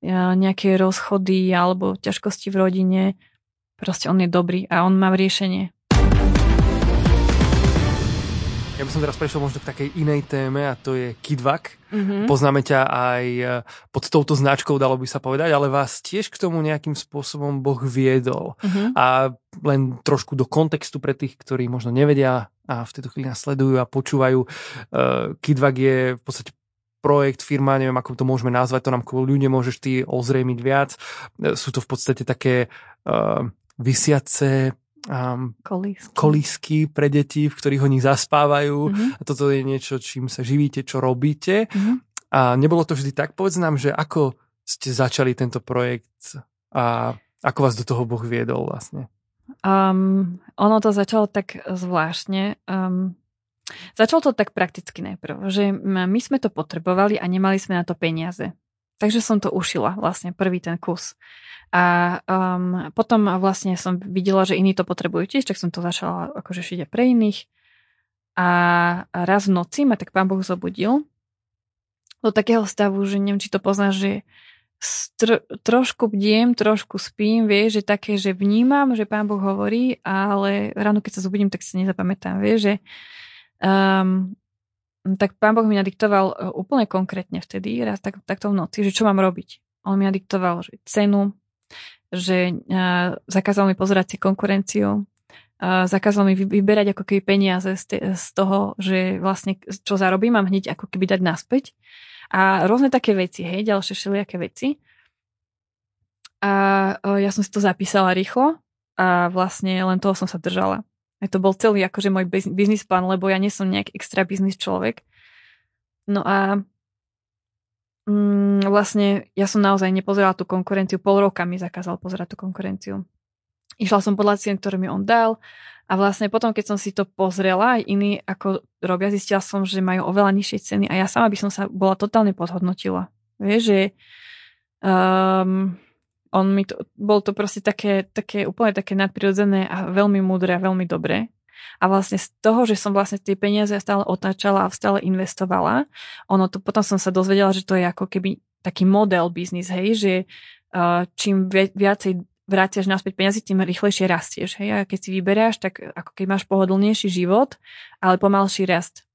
nejaké rozchody, alebo ťažkosti v rodine, proste on je dobrý a on má riešenie. Ja by som teraz prešiel možno k takej inej téme a to je Kidvak. Mm-hmm. Poznáme ťa aj e, pod touto značkou, dalo by sa povedať, ale vás tiež k tomu nejakým spôsobom Boh viedol. Mm-hmm. A len trošku do kontextu pre tých, ktorí možno nevedia a v tejto chvíli nás sledujú a počúvajú. Uh, Kidvak je v podstate projekt, firma, neviem ako to môžeme nazvať, to nám kvôli ľudia môžeš ty ozrejmiť viac. E, sú to v podstate také uh, vysiace um, kolísky. kolísky pre deti, v ktorých oni zaspávajú. Mm-hmm. A toto je niečo, čím sa živíte, čo robíte. Mm-hmm. A nebolo to vždy tak. Povedz nám, že ako ste začali tento projekt a ako vás do toho Boh viedol vlastne? Um, ono to začalo tak zvláštne. Um, začalo to tak prakticky najprv, že my sme to potrebovali a nemali sme na to peniaze. Takže som to ušila vlastne prvý ten kus. A um, potom vlastne som videla, že iní to potrebujú tiež, tak som to začala akože šiť pre iných. A raz v noci ma tak pán Boh zobudil do takého stavu, že neviem, či to poznáš, že str- trošku bdiem, trošku spím, vieš, že také, že vnímam, že pán Boh hovorí, ale ráno, keď sa zobudím, tak si nezapamätám, vieš, že um, tak pán Boh mi nadiktoval e, úplne konkrétne vtedy, raz tak, takto v noci, že čo mám robiť. On mi nadiktoval že cenu, že uh, zakázal mi pozerať si konkurenciu, uh, zakázal mi vyberať ako keby peniaze z, toho, že vlastne čo zarobím, mám hneď ako keby dať naspäť. A rôzne také veci, hej, ďalšie všelijaké veci. A ja som si to zapísala rýchlo a vlastne len toho som sa držala. Aj to bol celý akože môj biznis plán, lebo ja nie som nejak extra biznis človek. No a mm, vlastne ja som naozaj nepozerala tú konkurenciu. Pol roka mi zakázal pozerať tú konkurenciu. Išla som podľa cien, ktoré mi on dal a vlastne potom, keď som si to pozrela, aj iní ako robia, zistila som, že majú oveľa nižšie ceny a ja sama by som sa bola totálne podhodnotila. Vieš, že um, on mi to, bol to proste také, také úplne také nadprirodzené a veľmi múdre a veľmi dobré. A vlastne z toho, že som vlastne tie peniaze stále otáčala a stále investovala, ono to, potom som sa dozvedela, že to je ako keby taký model biznis, hej, že uh, čím viacej vráciaš naspäť peniazy, tým rýchlejšie rastieš. Hej? A keď si vyberáš, tak ako keď máš pohodlnejší život, ale pomalší rast.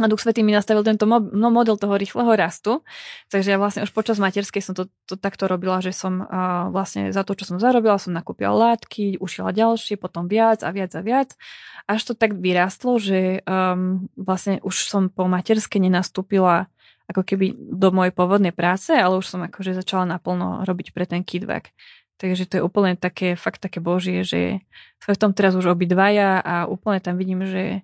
A Duch Svetý mi nastavil tento no, model toho rýchleho rastu, takže ja vlastne už počas materskej som to, to takto robila, že som uh, vlastne za to, čo som zarobila, som nakúpila látky, ušila ďalšie, potom viac a viac a viac, až to tak vyrastlo, že um, vlastne už som po materskej nenastúpila ako keby do mojej pôvodnej práce, ale už som akože začala naplno robiť pre ten kidback. Takže to je úplne také, fakt také božie, že sme v tom teraz už obidvaja a úplne tam vidím, že,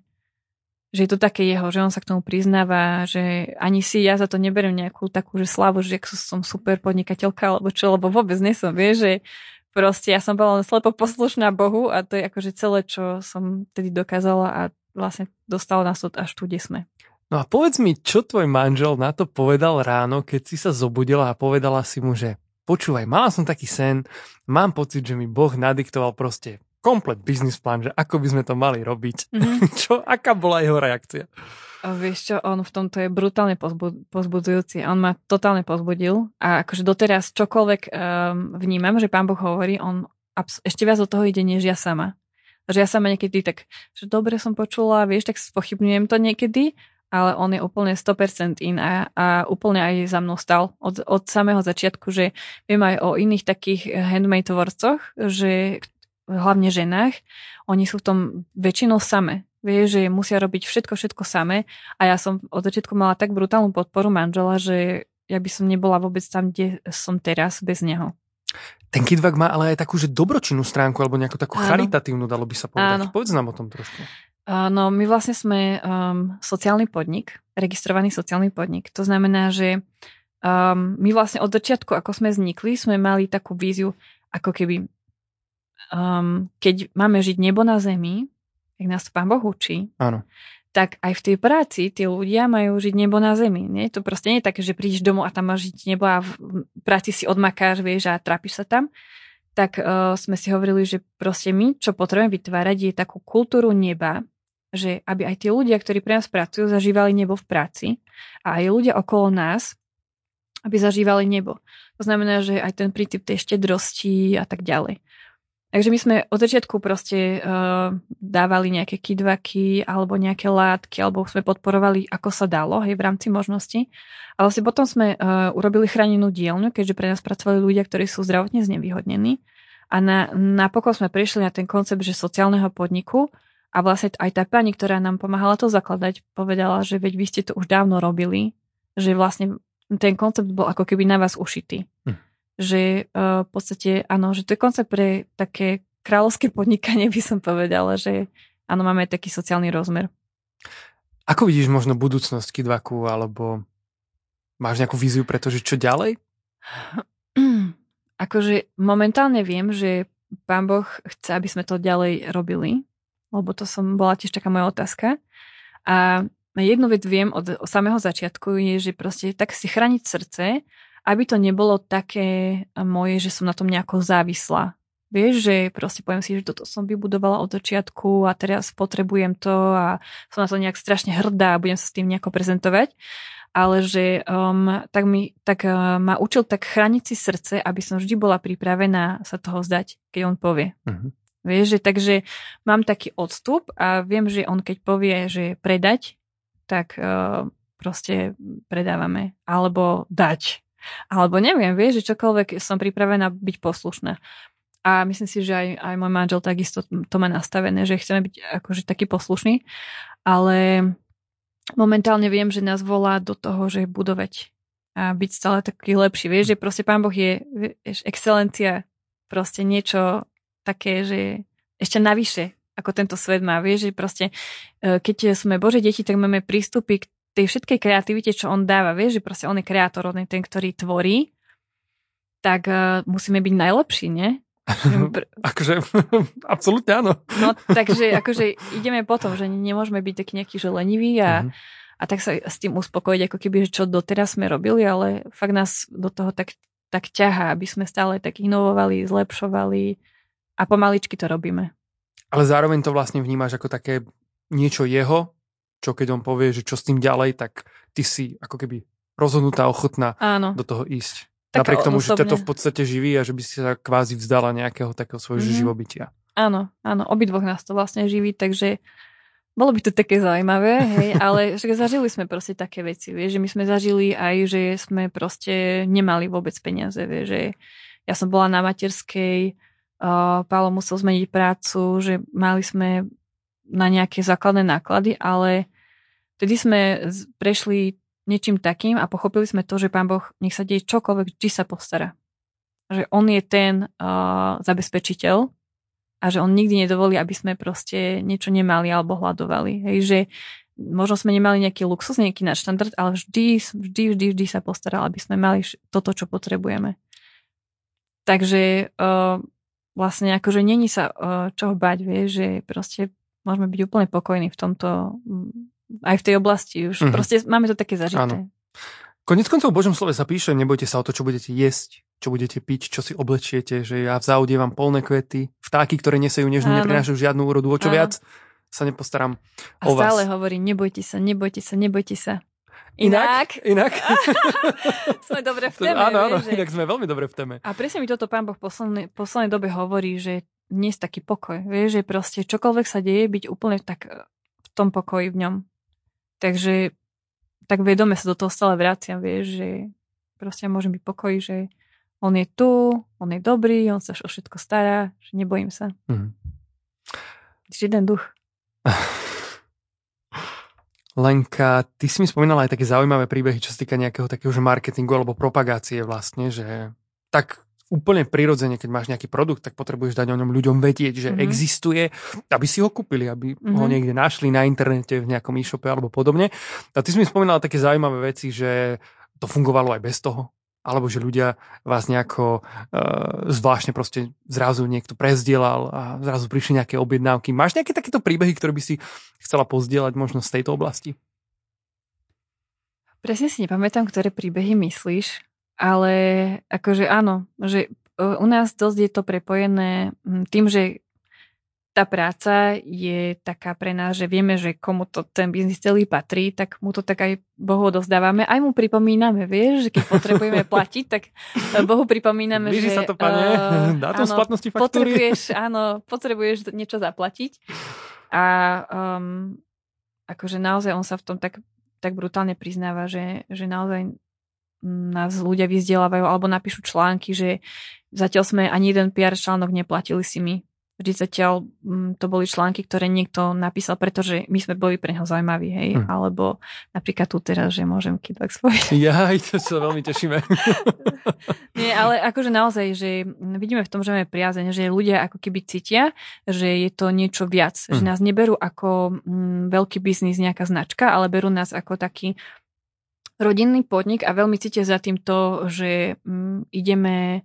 že je to také jeho, že on sa k tomu priznáva, že ani si ja za to neberiem nejakú takú, že slavu, že som super podnikateľka alebo čo, lebo vôbec nesom, vieš, že proste ja som bola slepo poslušná Bohu a to je akože celé, čo som tedy dokázala a vlastne dostalo nás až tu, kde sme. No a povedz mi, čo tvoj manžel na to povedal ráno, keď si sa zobudila a povedala si mu, že počúvaj, mala som taký sen, mám pocit, že mi Boh nadiktoval proste komplet biznis plán, že ako by sme to mali robiť. Mm-hmm. čo, aká bola jeho reakcia? O, vieš čo, on v tomto je brutálne pozbud- pozbudzujúci. On ma totálne pozbudil a akože doteraz čokoľvek um, vnímam, že pán Boh hovorí, on abs- ešte viac do toho ide, než ja sama. Že ja sama niekedy tak, že dobre som počula, vieš, tak spochybňujem to niekedy ale on je úplne 100% in a, a úplne aj za mnou stal od, od samého začiatku, že viem aj o iných takých handmade tvorcoch, že hlavne ženách, oni sú v tom väčšinou same. Vie, že musia robiť všetko, všetko same a ja som od začiatku mala tak brutálnu podporu manžela, že ja by som nebola vôbec tam, kde som teraz bez neho. Ten Kidvak má ale aj takú, že dobročinnú stránku, alebo nejakú takú Áno. charitatívnu, dalo by sa povedať. Áno. Povedz nám o tom trošku. No, my vlastne sme um, sociálny podnik, registrovaný sociálny podnik. To znamená, že um, my vlastne od začiatku, ako sme vznikli, sme mali takú víziu, ako keby um, keď máme žiť nebo na zemi, jak nás to Pán Boh učí, Áno. tak aj v tej práci tí ľudia majú žiť nebo na zemi. Nie? To proste nie je také, že prídeš domov a tam máš žiť nebo a v práci si odmakáš, vieš, a trápiš sa tam. Tak uh, sme si hovorili, že proste my, čo potrebujeme vytvárať, je takú kultúru neba, že aby aj tí ľudia, ktorí pre nás pracujú, zažívali nebo v práci a aj ľudia okolo nás, aby zažívali nebo. To znamená, že aj ten princíp tej štedrosti a tak ďalej. Takže my sme od začiatku proste uh, dávali nejaké kidvaky alebo nejaké látky, alebo sme podporovali, ako sa dalo, hej, v rámci možností. A vlastne potom sme uh, urobili chránenú dielňu, keďže pre nás pracovali ľudia, ktorí sú zdravotne znevýhodnení. A na, napokon sme prišli na ten koncept, že sociálneho podniku, a vlastne aj tá pani, ktorá nám pomáhala to zakladať, povedala, že veď vy ste to už dávno robili, že vlastne ten koncept bol ako keby na vás ušitý. Hm. Že uh, v podstate, áno, že to je koncept pre také kráľovské podnikanie, by som povedala, že áno, máme aj taký sociálny rozmer. Ako vidíš možno budúcnosť Kidvaku, alebo máš nejakú víziu pre to, že čo ďalej? Akože momentálne viem, že pán Boh chce, aby sme to ďalej robili, lebo to som bola tiež taká moja otázka. A jednu vec viem od, od samého začiatku je, že proste tak si chrániť srdce, aby to nebolo také moje, že som na tom nejako závislá. Vieš, že proste poviem si, že toto som vybudovala od začiatku a teraz potrebujem to a som na to nejak strašne hrdá a budem sa s tým nejako prezentovať. Ale že um, tak, mi, tak uh, ma učil tak chrániť si srdce, aby som vždy bola pripravená sa toho zdať, keď on povie. Uh-huh. Vieš, že takže mám taký odstup a viem, že on keď povie, že predať, tak uh, proste predávame. Alebo dať. Alebo neviem, vieš, že čokoľvek som pripravená byť poslušná. A myslím si, že aj, aj môj manžel takisto to má nastavené, že chceme byť akože taký poslušný. Ale momentálne viem, že nás volá do toho, že budovať a byť stále taký lepší. Vieš, že proste Pán Boh je vieš, excelencia, proste niečo také, že ešte navyše, ako tento svet má. Vieš, že proste, e, keď sme Bože deti, tak máme prístupy k tej všetkej kreativite, čo on dáva. Vieš, že proste on je kreator, on je ten, ktorý tvorí, tak uh, musíme byť najlepší, nie? akože, absolútne áno. No, takže akože ideme potom, že nemôžeme byť taký nejaký že lenivý a, mm-hmm. a tak sa s tým uspokojiť, ako keby, že čo doteraz sme robili, ale fakt nás do toho tak, tak ťaha, aby sme stále tak inovovali, zlepšovali a pomaličky to robíme. Ale zároveň to vlastne vnímaš ako také niečo jeho, čo keď on povie, že čo s tým ďalej, tak ty si ako keby rozhodnutá, ochotná Áno. do toho ísť. Tak Napriek tomu, osobne. že ťa to v podstate živí a že by si sa kvázi vzdala nejakého takého svojho mm-hmm. živobytia. Áno, áno, obidvoch nás to vlastne živí, takže bolo by to také zaujímavé, hej, ale že zažili sme proste také veci, vieš, že my sme zažili aj, že sme proste nemali vôbec peniaze, vieš, že ja som bola na materskej, uh, Pálo musel zmeniť prácu, že mali sme na nejaké základné náklady, ale vtedy sme prešli niečím takým a pochopili sme to, že Pán Boh, nech sa deje čokoľvek, vždy sa postará. Že On je ten uh, zabezpečiteľ a že On nikdy nedovolí, aby sme proste niečo nemali alebo hľadovali. Hej, že možno sme nemali nejaký luxus, nejaký náš štandard, ale vždy, vždy, vždy, vždy sa postaral, aby sme mali toto, čo potrebujeme. Takže uh, vlastne akože není sa uh, čoho bať, vie, že proste môžeme byť úplne pokojní v tomto aj v tej oblasti už. Mm-hmm. Proste máme to také zažité. Áno. Konec koncov v Božom slove sa píše, nebojte sa o to, čo budete jesť, čo budete piť, čo si oblečiete, že ja v záude vám polné kvety, vtáky, ktoré nesejú nežnú, neprinášajú žiadnu úrodu, o čo Áno. viac sa nepostaram A o stále vás. hovorí, nebojte sa, nebojte sa, nebojte sa. Inak? Inak? sme dobre v téme. Áno, áno, že... inak sme veľmi dobre v téme. A presne mi toto pán Boh v poslednej, poslednej dobe hovorí, že dnes taký pokoj. Vieš, že proste čokoľvek sa deje, byť úplne tak v tom pokoji v ňom. Takže tak vedome sa do toho stále vraciam, vieš, že proste môžem byť pokoj, že on je tu, on je dobrý, on sa o všetko stará, že nebojím sa. Mm. Žiaden duch. Lenka, ty si mi spomínala aj také zaujímavé príbehy, čo sa týka nejakého takého že marketingu alebo propagácie vlastne, že tak úplne prirodzene, keď máš nejaký produkt, tak potrebuješ dať o ňom ľuďom vedieť, že mm-hmm. existuje, aby si ho kúpili, aby mm-hmm. ho niekde našli na internete, v nejakom e-shope alebo podobne. A ty si mi spomínala také zaujímavé veci, že to fungovalo aj bez toho, alebo že ľudia vás nejako uh, zvláštne proste zrazu niekto prezdielal a zrazu prišli nejaké objednávky. Máš nejaké takéto príbehy, ktoré by si chcela pozdieľať možno z tejto oblasti? Presne si nepamätám, ktoré príbehy myslíš, ale akože áno, že e, u nás dosť je to prepojené tým, že tá práca je taká pre nás, že vieme, že komu to ten biznis celý patrí, tak mu to tak aj Bohu dozdávame. Aj mu pripomíname, vieš, že keď potrebujeme platiť, tak Bohu pripomíname, Blíži že... sa to, pane, uh, dátum áno, splatnosti faktúry. Potrebuješ, áno, potrebuješ niečo zaplatiť. A um, akože naozaj on sa v tom tak, tak brutálne priznáva, že, že naozaj nás ľudia vyzdelávajú alebo napíšu články, že zatiaľ sme ani jeden PR článok neplatili si my. Vždy zatiaľ mm, to boli články, ktoré niekto napísal, pretože my sme boli pre neho zaujímaví, hej. Hm. Alebo napríklad tu teraz, že môžem Kidback spojiť. Ja, to sa veľmi tešíme. Nie, ale akože naozaj, že vidíme v tom, že máme priazeň, že ľudia ako keby cítia, že je to niečo viac. Hm. Že nás neberú ako mm, veľký biznis, nejaká značka, ale berú nás ako taký rodinný podnik a veľmi cítia za tým to, že mm, ideme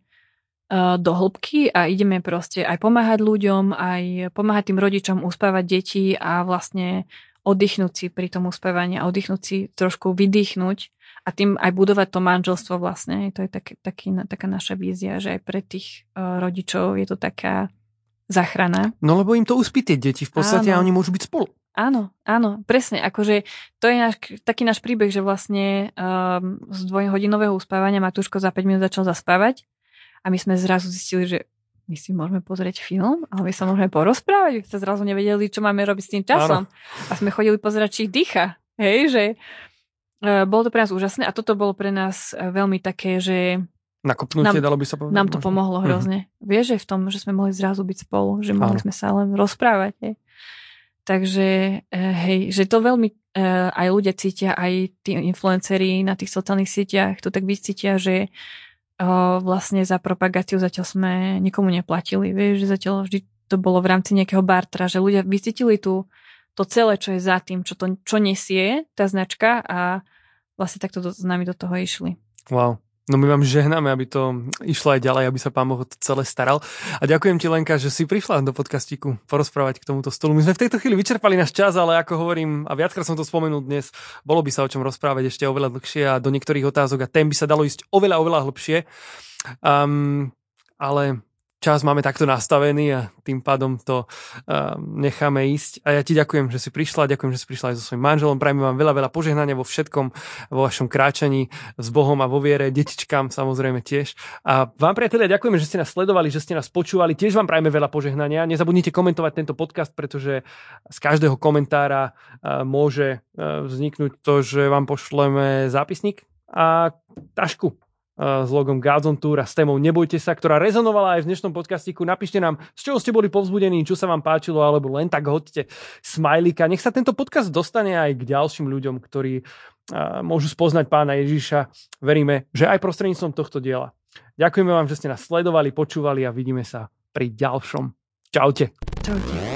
uh, do hĺbky a ideme proste aj pomáhať ľuďom, aj pomáhať tým rodičom uspávať deti a vlastne oddychnúť si pri tom uspávaní a oddychnúť si trošku vydýchnuť a tým aj budovať to manželstvo vlastne. To je tak, taký, taká naša vízia, že aj pre tých uh, rodičov je to taká záchrana. No lebo im to uspí tie deti v podstate Áno. a oni môžu byť spolu. Áno, áno, presne. Akože to je náš, taký náš príbeh, že vlastne um, z dvojhodinového uspávania Matúško za 5 minút začal zaspávať a my sme zrazu zistili, že my si môžeme pozrieť film, ale my sa môžeme porozprávať. My sa zrazu nevedeli, čo máme robiť s tým časom. Áno. A sme chodili pozerať, či dýcha. Hej, že uh, bolo to pre nás úžasné a toto bolo pre nás uh, veľmi také, že Nakopnutie, nám, dalo by sa povedať. Nám to možno. pomohlo mhm. hrozne. Uh-huh. Vieš, že v tom, že sme mohli zrazu byť spolu, že mohli Áno. sme sa len rozprávať. Hej. Takže eh, hej, že to veľmi eh, aj ľudia cítia, aj tí influenceri na tých sociálnych sieťach to tak vycítia, že vlastne za propagáciu zatiaľ sme nikomu neplatili. Vieš, že zatiaľ vždy to bolo v rámci nejakého bartra, že ľudia vycítili tu to celé, čo je za tým, čo, to, čo nesie tá značka a vlastne takto s nami do toho išli. Wow. No my vám žehnáme, aby to išlo aj ďalej, aby sa pán Boh celé staral. A ďakujem ti Lenka, že si prišla do podcastíku porozprávať k tomuto stolu. My sme v tejto chvíli vyčerpali náš čas, ale ako hovorím, a viackrát som to spomenul dnes, bolo by sa o čom rozprávať ešte oveľa dlhšie a do niektorých otázok a tém by sa dalo ísť oveľa, oveľa hlbšie. Um, ale čas máme takto nastavený a tým pádom to uh, necháme ísť. A ja ti ďakujem, že si prišla, ďakujem, že si prišla aj so svojím manželom. Prajem vám veľa, veľa požehnania vo všetkom, vo vašom kráčaní s Bohom a vo viere, detičkám samozrejme tiež. A vám, priatelia, ďakujeme, že ste nás sledovali, že ste nás počúvali. Tiež vám prajeme veľa požehnania. Nezabudnite komentovať tento podcast, pretože z každého komentára uh, môže uh, vzniknúť to, že vám pošleme zápisník a tašku s logom Gods Tour a s témou Nebojte sa, ktorá rezonovala aj v dnešnom podcastiku. Napíšte nám, z čoho ste boli povzbudení, čo sa vám páčilo, alebo len tak hoďte smajlika. Nech sa tento podcast dostane aj k ďalším ľuďom, ktorí môžu spoznať pána Ježiša. Veríme, že aj prostredníctvom tohto diela. Ďakujeme vám, že ste nás sledovali, počúvali a vidíme sa pri ďalšom. Čaute. Čaute.